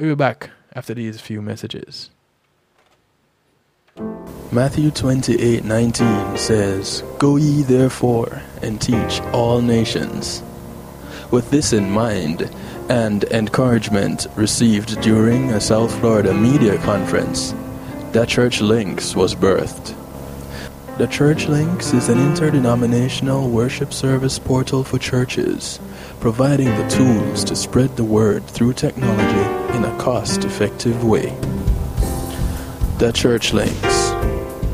We'll be back after these few messages. Matthew 28:19 says, "Go ye therefore and teach all nations." With this in mind and encouragement received during a South Florida media conference, the Church Links was birthed. The Church Links is an interdenominational worship service portal for churches providing the tools to spread the word through technology in a cost effective way. The Church Links,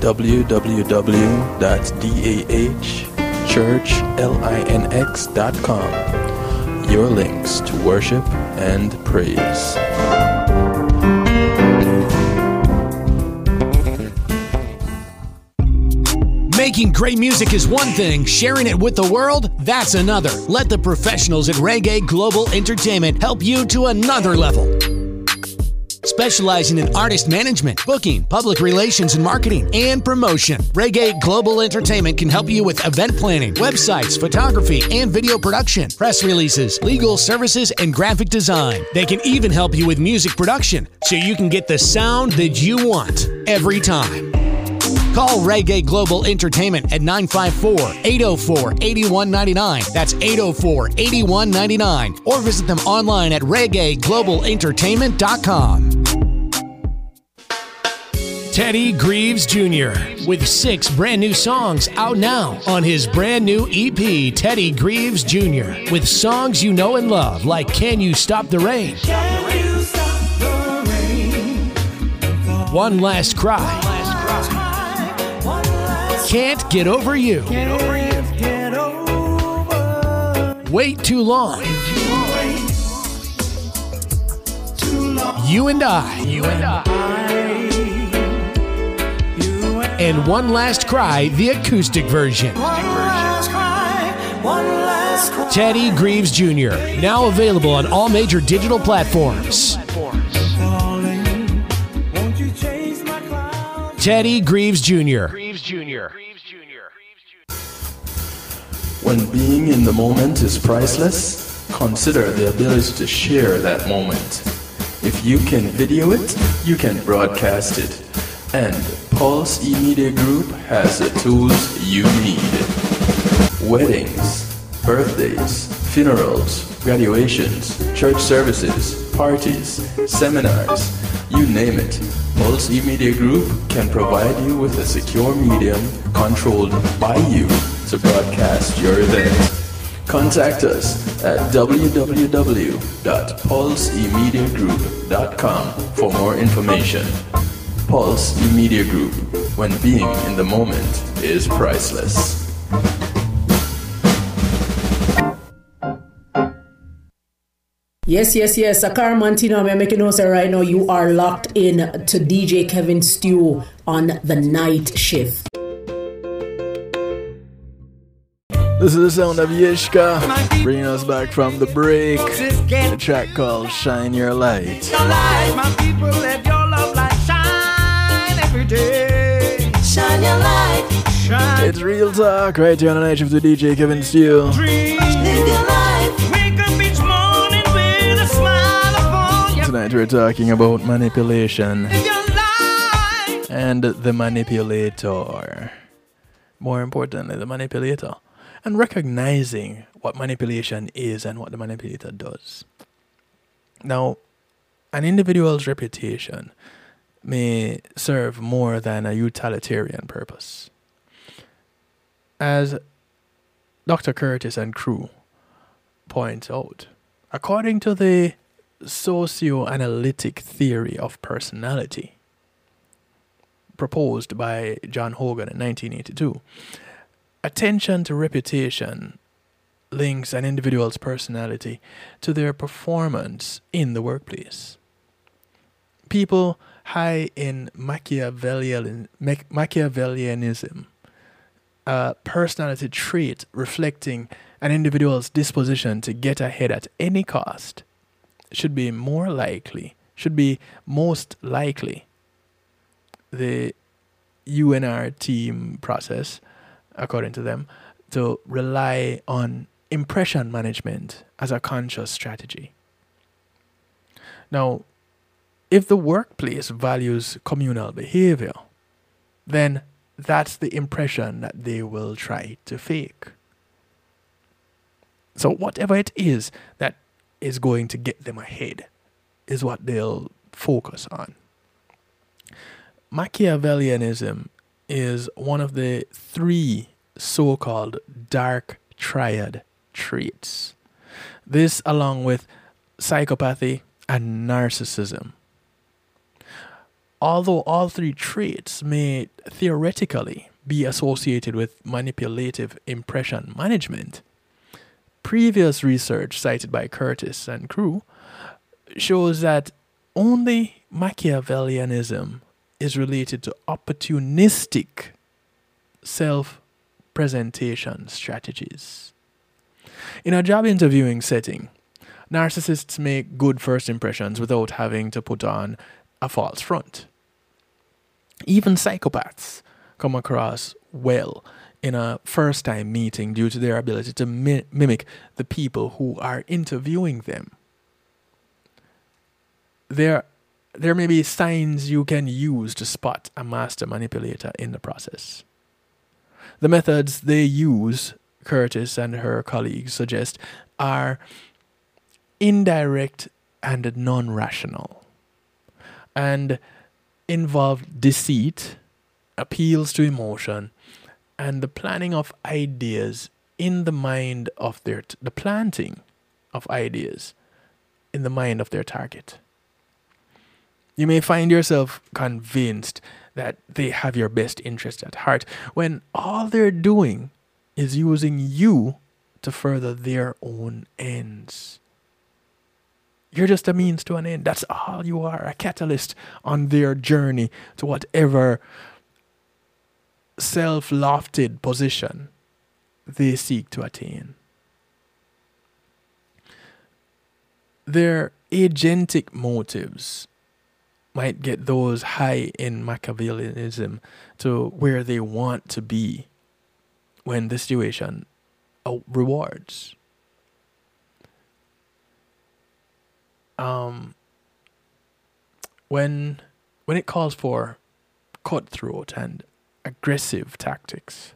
www.dahchurchlinx.com. Your links to worship and praise.
Making great music is one thing, sharing it with the world, that's another. Let the professionals at Reggae Global Entertainment help you to another level. Specializing in artist management, booking, public relations and marketing, and promotion, Reggae Global Entertainment can help you with event planning, websites, photography, and video production, press releases, legal services, and graphic design. They can even help you with music production so you can get the sound that you want every time. Call Reggae Global Entertainment at 954 804 8199. That's 804 8199. Or visit them online at reggaeglobalentertainment.com. Teddy Greaves Jr. with six brand new songs out now on his brand new EP, Teddy Greaves Jr., with songs you know and love like Can You Stop the Rain? One Last Cry. Can't Get Over You. Wait Too Long. You and I. You and I. And One Last Cry, the acoustic version. Teddy Greaves Jr., now available on all major digital platforms. Teddy Greaves Jr.
When being in the moment is priceless, consider the ability to share that moment. If you can video it, you can broadcast it. And Pulse E-Media Group has the tools you need. Weddings, birthdays, funerals, graduations, church services, parties, seminars, you name it. Pulse E-Media Group can provide you with a secure medium controlled by you to broadcast your event. Contact us at www.pulsemediagroup.com for more information. Pulse E-Media Group, when being in the moment is priceless.
Yes, yes, yes. Akar Mantino, I'm making notes right now. You are locked in to DJ Kevin Stew on the night shift.
This is the sound of Yishka, bringing us back from the break. A track called Shine Your Light.
Your light, my people, let your love light shine every day. Shine your light, shine.
It's real talk right here on the night of the DJ Kevin Stew.
Live your life. Wake up each morning with a smile upon your
Tonight we're talking about manipulation
Live your life.
and the manipulator. More importantly, the manipulator. And recognizing what manipulation is and what the manipulator does. Now, an individual's reputation may serve more than a utilitarian purpose. As Dr. Curtis and crew point out, according to the socioanalytic theory of personality proposed by John Hogan in 1982, attention to reputation links an individual's personality to their performance in the workplace. People high in Machiavellian, Machiavellianism, a personality trait reflecting an individual's disposition to get ahead at any cost, should be more likely, should be most likely the UNR team process, according to them, to rely on impression management as a conscious strategy. Now, if the workplace values communal behavior, then that's the impression that they will try to fake. So, whatever it is that is going to get them ahead is what they'll focus on. Machiavellianism is one of the three so called dark triad traits. This, along with psychopathy and narcissism, although all three traits may theoretically be associated with manipulative impression management, previous research cited by Curtis and crew shows that only Machiavellianism is related to opportunistic self presentation strategies. In a job interviewing setting, narcissists make good first impressions without having to put on a false front. Even psychopaths come across well in a first time meeting due to their ability to mi- mimic the people who are interviewing them. There, there may be signs you can use to spot a master manipulator in the process. The methods they use, Curtis and her colleagues suggest, are indirect and non rational, and involve deceit, appeals to emotion, and the planning of ideas in the mind of their t- the planting of ideas in the mind of their target. You may find yourself convinced that they have your best interest at heart when all they're doing is using you to further their own ends. You're just a means to an end. That's all you are a catalyst on their journey to whatever self lofted position they seek to attain. Their agentic motives might get those high in Machiavellianism to where they want to be when the situation uh, rewards. Um, when when it calls for cutthroat and aggressive tactics,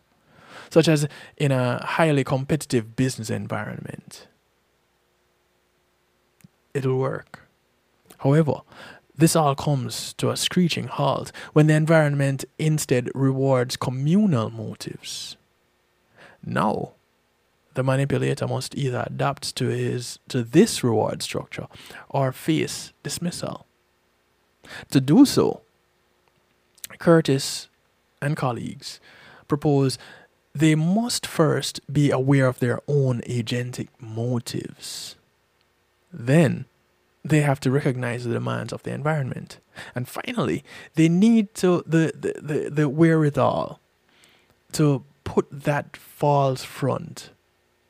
such as in a highly competitive business environment, it'll work. However, this all comes to a screeching halt when the environment instead rewards communal motives. Now, the manipulator must either adapt to his to this reward structure or face dismissal. To do so, Curtis and colleagues propose they must first be aware of their own agentic motives. Then they have to recognize the demands of the environment. And finally, they need to the, the, the, the wherewithal to put that false front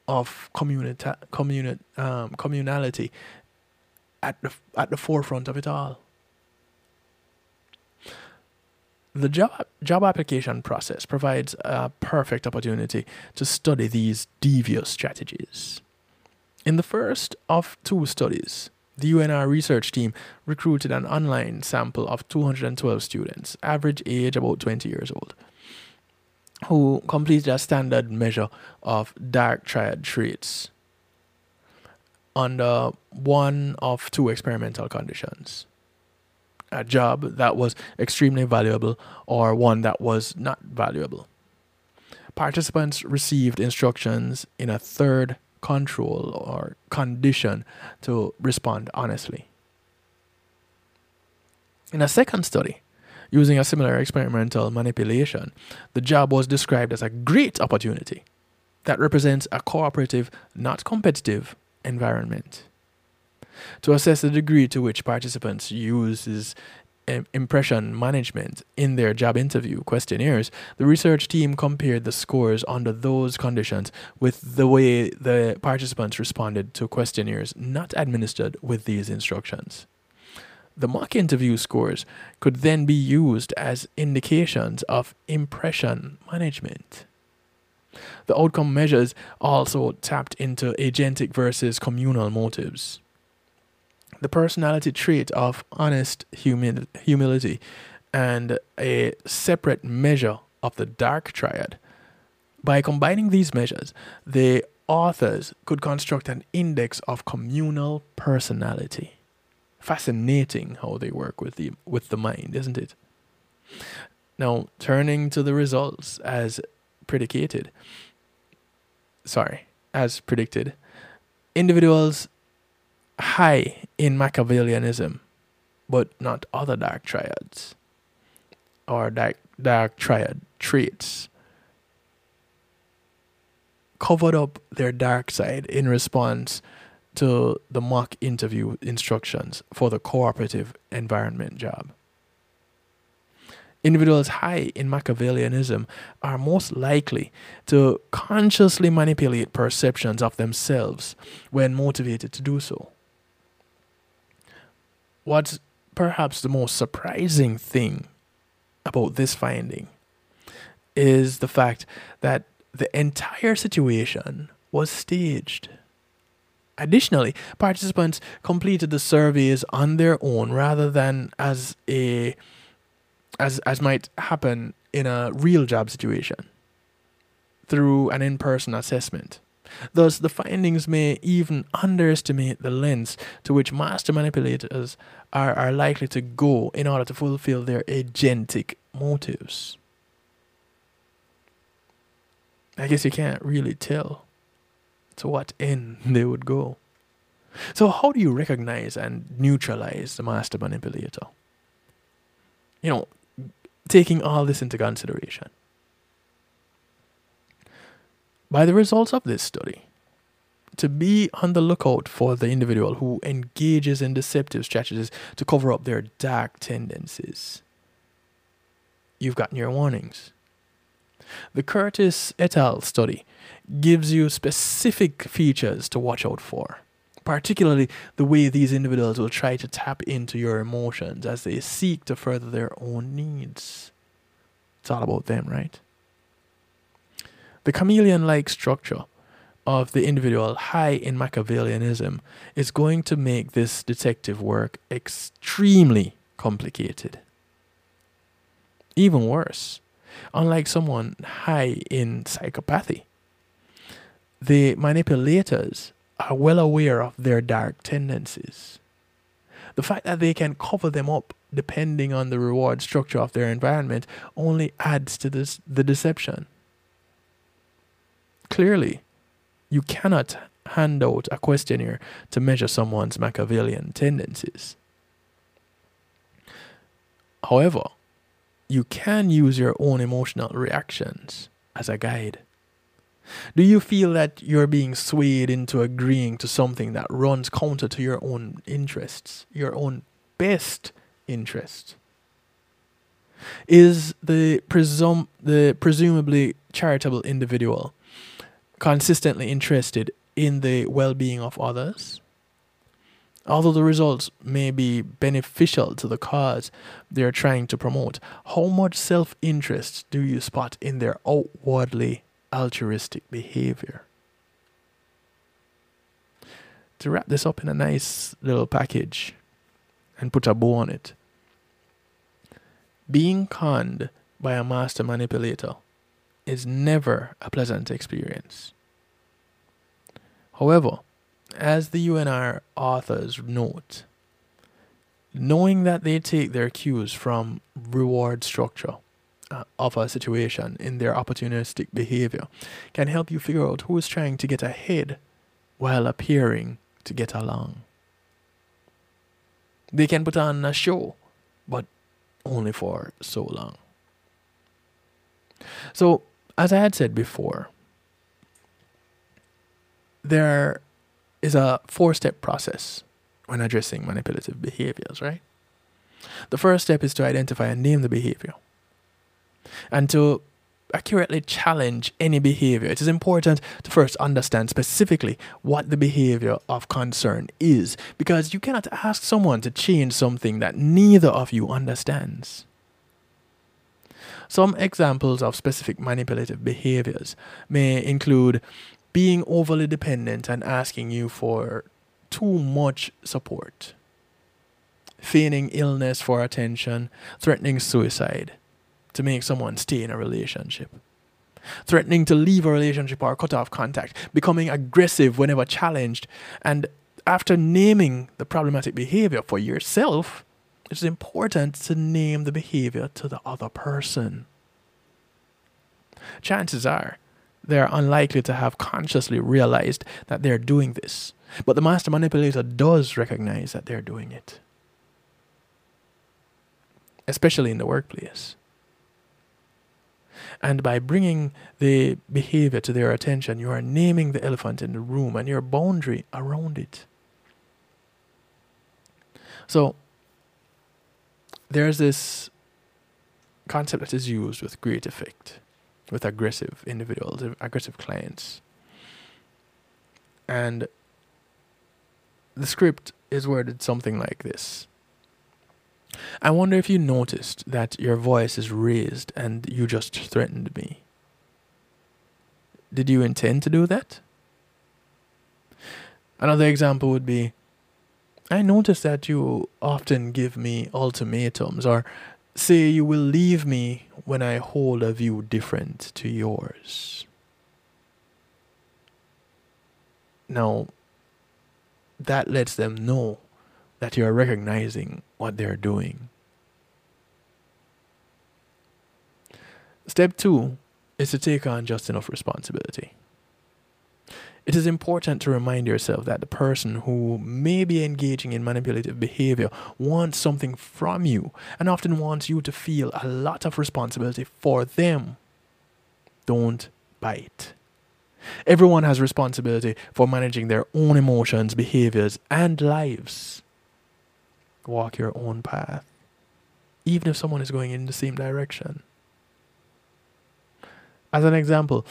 of communita- communi- um, communality at the, at the forefront of it all. The job, job application process provides a perfect opportunity to study these devious strategies. In the first of two studies, the UNR research team recruited an online sample of 212 students, average age about 20 years old, who completed a standard measure of dark triad traits under one of two experimental conditions a job that was extremely valuable or one that was not valuable. Participants received instructions in a third control or condition to respond honestly. In a second study, using a similar experimental manipulation, the job was described as a great opportunity that represents a cooperative, not competitive environment. To assess the degree to which participants use impression management in their job interview questionnaires, the research team compared the scores under those conditions with the way the participants responded to questionnaires not administered with these instructions. The mock interview scores could then be used as indications of impression management. The outcome measures also tapped into agentic versus communal motives the personality trait of honest humi- humility and a separate measure of the dark triad. By combining these measures, the authors could construct an index of communal personality. Fascinating how they work with the with the mind, isn't it? Now, turning to the results as predicated. Sorry, as predicted. Individuals high in Machiavellianism, but not other dark triads, or dark, dark triad traits covered up their dark side in response to the mock interview instructions for the cooperative environment job. Individuals high in Machiavellianism are most likely to consciously manipulate perceptions of themselves when motivated to do so. What's perhaps the most surprising thing about this finding is the fact that the entire situation was staged. Additionally, participants completed the surveys on their own rather than as a as as might happen in a real job situation through an in-person assessment. Thus, the findings may even underestimate the lengths to which master manipulators are, are likely to go in order to fulfill their agentic motives. I guess you can't really tell to what end they would go. So, how do you recognize and neutralize the master manipulator? You know, taking all this into consideration. By the results of this study, to be on the lookout for the individual who engages in deceptive strategies to cover up their dark tendencies. You've gotten your warnings. The Curtis et al. study gives you specific features to watch out for, particularly the way these individuals will try to tap into your emotions as they seek to further their own needs. It's all about them, right? The chameleon like structure of the individual high in Machiavellianism is going to make this detective work extremely complicated. Even worse, unlike someone high in psychopathy, the manipulators are well aware of their dark tendencies. The fact that they can cover them up depending on the reward structure of their environment only adds to this, the deception. Clearly, you cannot hand out a questionnaire to measure someone's Machiavellian tendencies. However, you can use your own emotional reactions as a guide. Do you feel that you're being swayed into agreeing to something that runs counter to your own interests, your own best interest? Is the presum- the presumably charitable individual consistently interested in the well-being of others? Although the results may be beneficial to the cause they're trying to promote, how much self interest do you spot in their outwardly altruistic behavior? To wrap this up in a nice little package and put a bow on it, being conned by a master manipulator is never a pleasant experience. However, as the UNR authors note, knowing that they take their cues from reward structure uh, of a situation in their opportunistic behavior can help you figure out who is trying to get ahead while appearing to get along. They can put on a show, but only for so long. So, as I had said before, there is a four step process when addressing manipulative behaviors, right? The first step is to identify and name the behavior. And to accurately challenge any behavior, it is important to first understand specifically what the behavior of concern is, because you cannot ask someone to change something that neither of you understands. Some examples of specific manipulative behaviors may include being overly dependent and asking you for too much support, feigning illness for attention, threatening suicide to make someone stay in a relationship, threatening to leave a relationship or cut off contact, becoming aggressive whenever challenged, and after naming the problematic behavior for yourself, it's important to name the behavior to the other person. Chances are they're unlikely to have consciously realized that they're doing this, but the master manipulator does recognize that they're doing it, especially in the workplace. And by bringing the behavior to their attention, you are naming the elephant in the room and your boundary around it. So, there's this concept that is used with great effect with aggressive individuals, aggressive clients. And the script is worded something like this I wonder if you noticed that your voice is raised and you just threatened me. Did you intend to do that? Another example would be I notice that you often give me ultimatums or say you will leave me when I hold a view different to yours. Now, that lets them know that you are recognizing what they're doing. Step two is to take on just enough responsibility. It is important to remind yourself that the person who may be engaging in manipulative behavior wants something from you and often wants you to feel a lot of responsibility for them. Don't bite. Everyone has responsibility for managing their own emotions, behaviors, and lives. Walk your own path, even if someone is going in the same direction. As an example,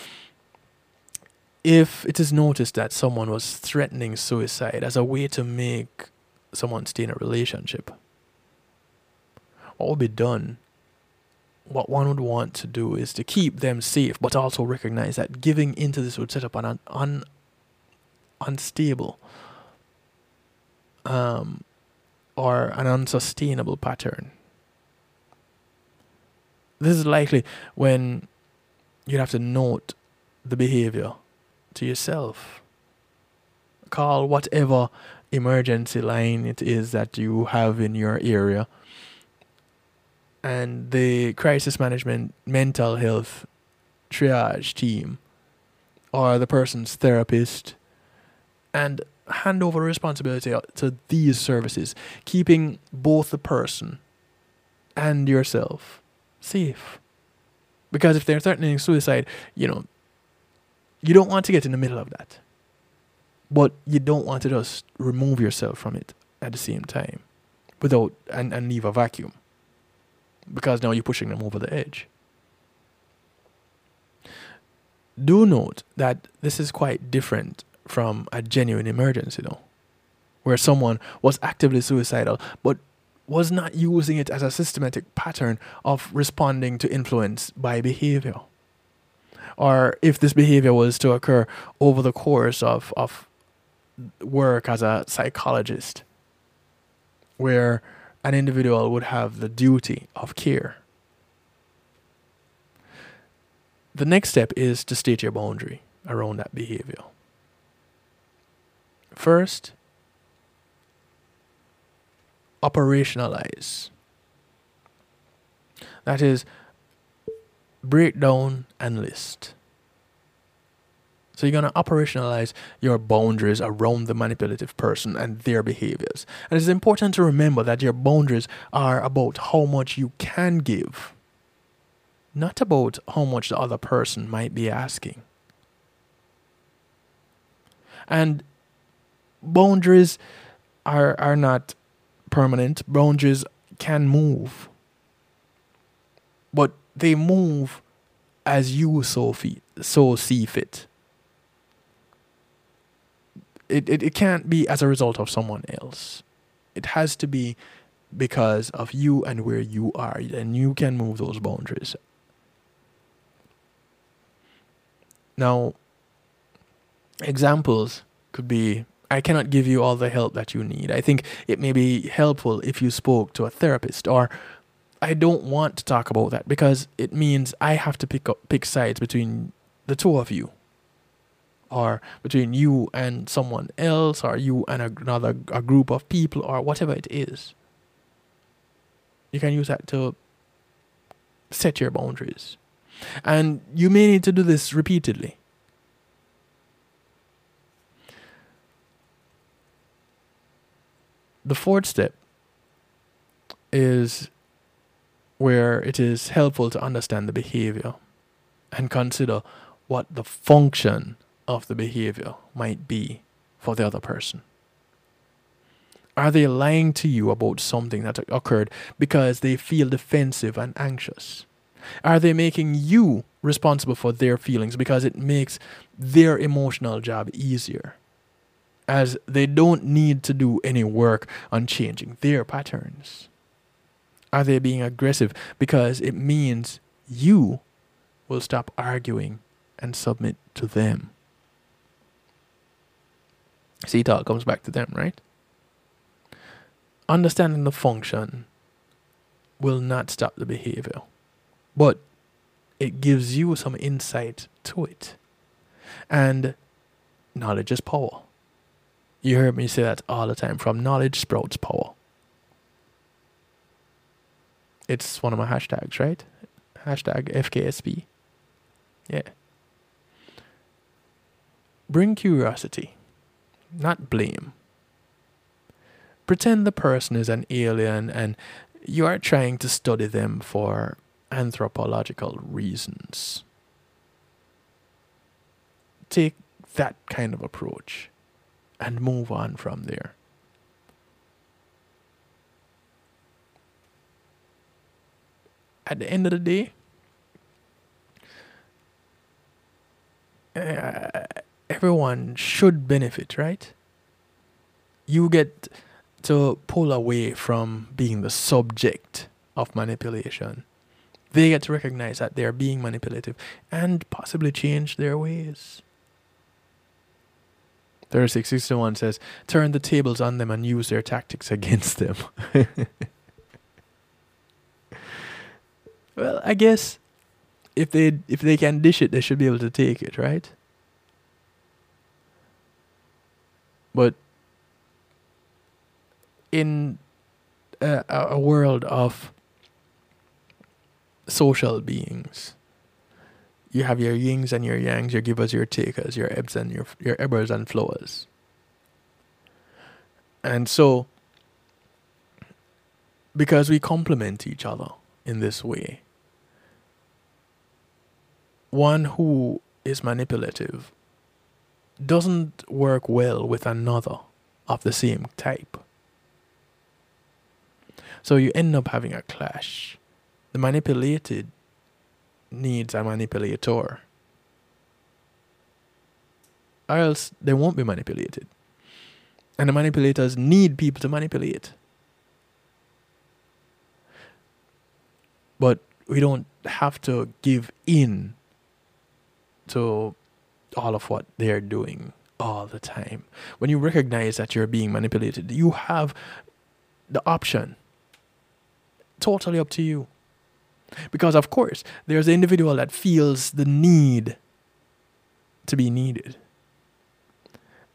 if it is noticed that someone was threatening suicide as a way to make someone stay in a relationship, what would be done? What one would want to do is to keep them safe, but also recognize that giving into this would set up an un, unstable um, or an unsustainable pattern. This is likely when you'd have to note the behavior to yourself. Call whatever emergency line it is that you have in your area. And the crisis management mental health triage team or the person's therapist and hand over responsibility to these services, keeping both the person and yourself safe. Because if they're threatening suicide, you know, you don't want to get in the middle of that. But you don't want to just remove yourself from it at the same time without and, and leave a vacuum. Because now you're pushing them over the edge. Do note that this is quite different from a genuine emergency though. Where someone was actively suicidal but was not using it as a systematic pattern of responding to influence by behavior or if this behavior was to occur over the course of, of work as a psychologist, where an individual would have the duty of care. The next step is to state your boundary around that behavior. First, operationalize. That is, break down and list. So you're going to operationalize your boundaries around the manipulative person and their behaviors. And it's important to remember that your boundaries are about how much you can give, not about how much the other person might be asking. And boundaries are are not permanent. Boundaries can move. But they move as you so, fit, so see fit. It, it, it can't be as a result of someone else. It has to be because of you and where you are, and you can move those boundaries. Now, examples could be I cannot give you all the help that you need. I think it may be helpful if you spoke to a therapist or I don't want to talk about that because it means I have to pick up pick sides between the two of you or between you and someone else or you and another a group of people or whatever it is. You can use that to set your boundaries. And you may need to do this repeatedly. The fourth step is where it is helpful to understand the behavior and consider what the function of the behavior might be for the other person. Are they lying to you about something that occurred because they feel defensive and anxious? Are they making you responsible for their feelings because it makes their emotional job easier? As they don't need to do any work on changing their patterns. Are they being aggressive because it means you will stop arguing and submit to them? See, it all comes back to them, right? Understanding the function will not stop the behavior, but it gives you some insight to it. And knowledge is power. You heard me say that all the time from knowledge sprouts power. It's one of my hashtags, right? Hashtag FKSP. Yeah. Bring curiosity, not blame. Pretend the person is an alien and you are trying to study them for anthropological reasons. Take that kind of approach and move on from there. At the end of the day, uh, everyone should benefit, right? You get to pull away from being the subject of manipulation. They get to recognize that they're being manipulative and possibly change their ways. 3661 says, turn the tables on them and use their tactics against them. well, I guess if they if they can dish it, they should be able to take it, right? But in a, a world of social beings, you have your yings and your yangs, your givers, your takers, your ebbs and your your ebbers and flowers. And so, because we complement each other in this way, one who is manipulative doesn't work well with another of the same type. So you end up having a clash. The manipulated needs a manipulator, or else they won't be manipulated. And the manipulators need people to manipulate. But we don't have to give in to all of what they're doing all the time. When you recognize that you're being manipulated, you have the option. Totally up to you. Because, of course, there's the individual that feels the need to be needed.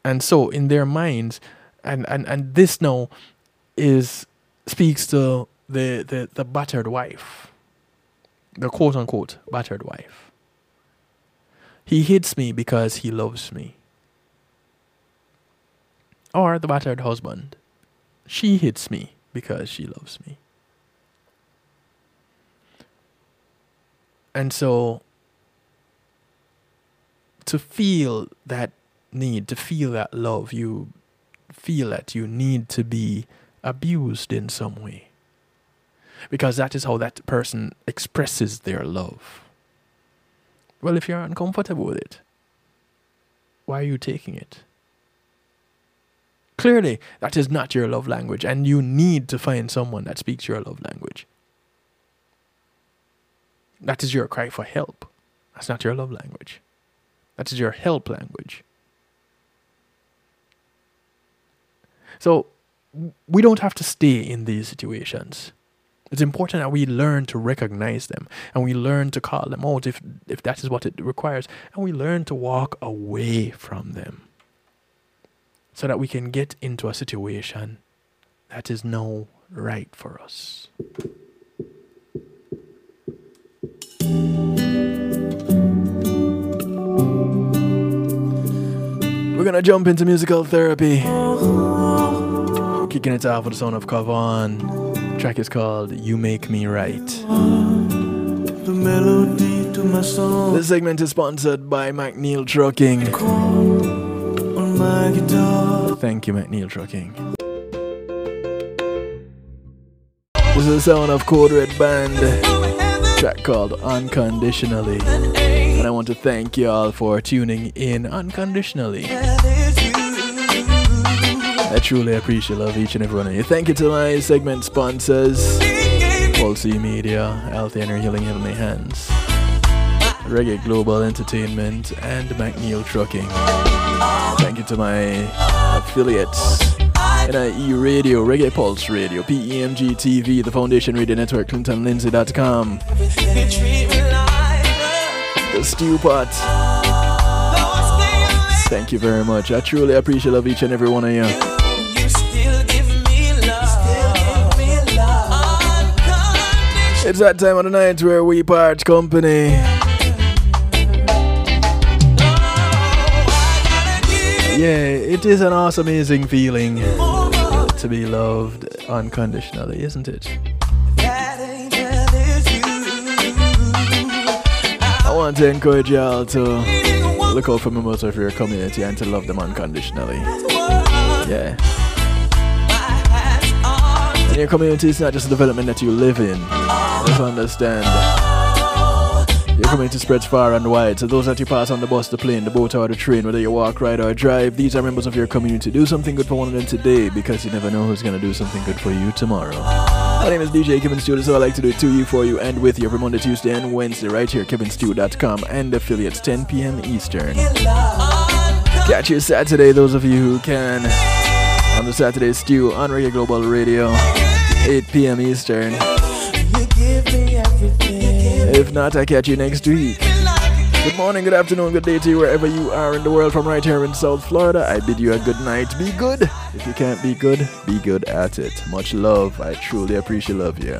And so, in their minds, and, and, and this now is speaks to the, the, the battered wife, the quote unquote battered wife. He hits me because he loves me. Or the battered husband. She hits me because she loves me. And so to feel that need, to feel that love, you feel that you need to be abused in some way. Because that is how that person expresses their love. Well, if you're uncomfortable with it, why are you taking it? Clearly, that is not your love language, and you need to find someone that speaks your love language. That is your cry for help. That's not your love language. That is your help language. So we don't have to stay in these situations. It's important that we learn to recognize them and we learn to call them out if, if that is what it requires. And we learn to walk away from them so that we can get into a situation that is no right for us. We're gonna jump into musical therapy. Kicking it off with the sound of Kavan. Track is called You Make Me Right.
The melody
to my soul.
This segment is sponsored by McNeil Trucking.
On my guitar.
Thank you, McNeil Trucking. This is the sound of Code Red Band, track called Unconditionally. And I want to thank y'all for tuning in unconditionally. I truly appreciate love each and every one of you. Thank you to my segment sponsors, Pulse Media, Healthy and Healing Heavenly Hands, Reggae Global Entertainment, and McNeil Trucking. Thank you to my affiliates. NIE Radio, Reggae Pulse Radio, PEMG TV, the Foundation Radio Network, ClintonLindsay.com, the Stew Pot. Thank you very much. I truly appreciate love each and every one of you. It's that time of the night where we part company. Yeah, it is an awesome, amazing feeling to be loved unconditionally, isn't it? I want to encourage y'all to look out for members of your community and to love them unconditionally. Yeah. And your community is not just the development that you live in. Let's understand. Your community spreads far and wide, so those that you pass on the bus, the plane, the boat, or the train, whether you walk, ride, or drive, these are members of your community. Do something good for one of them today because you never know who's going to do something good for you tomorrow. My name is DJ Kevin Stewart, so I like to do it to you, for you, and with you every Monday, Tuesday, and Wednesday, right here, kevinstew.com and affiliates, 10 p.m. Eastern. Catch you Saturday, those of you who can, on the Saturday Stew on Reggae Global Radio, 8 p.m. Eastern. If not, I catch you next week. Good morning, good afternoon, good day to you wherever you are in the world from right here in South Florida. I bid you a good night. Be good. If you can't be good, be good at it. Much love. I truly appreciate love you.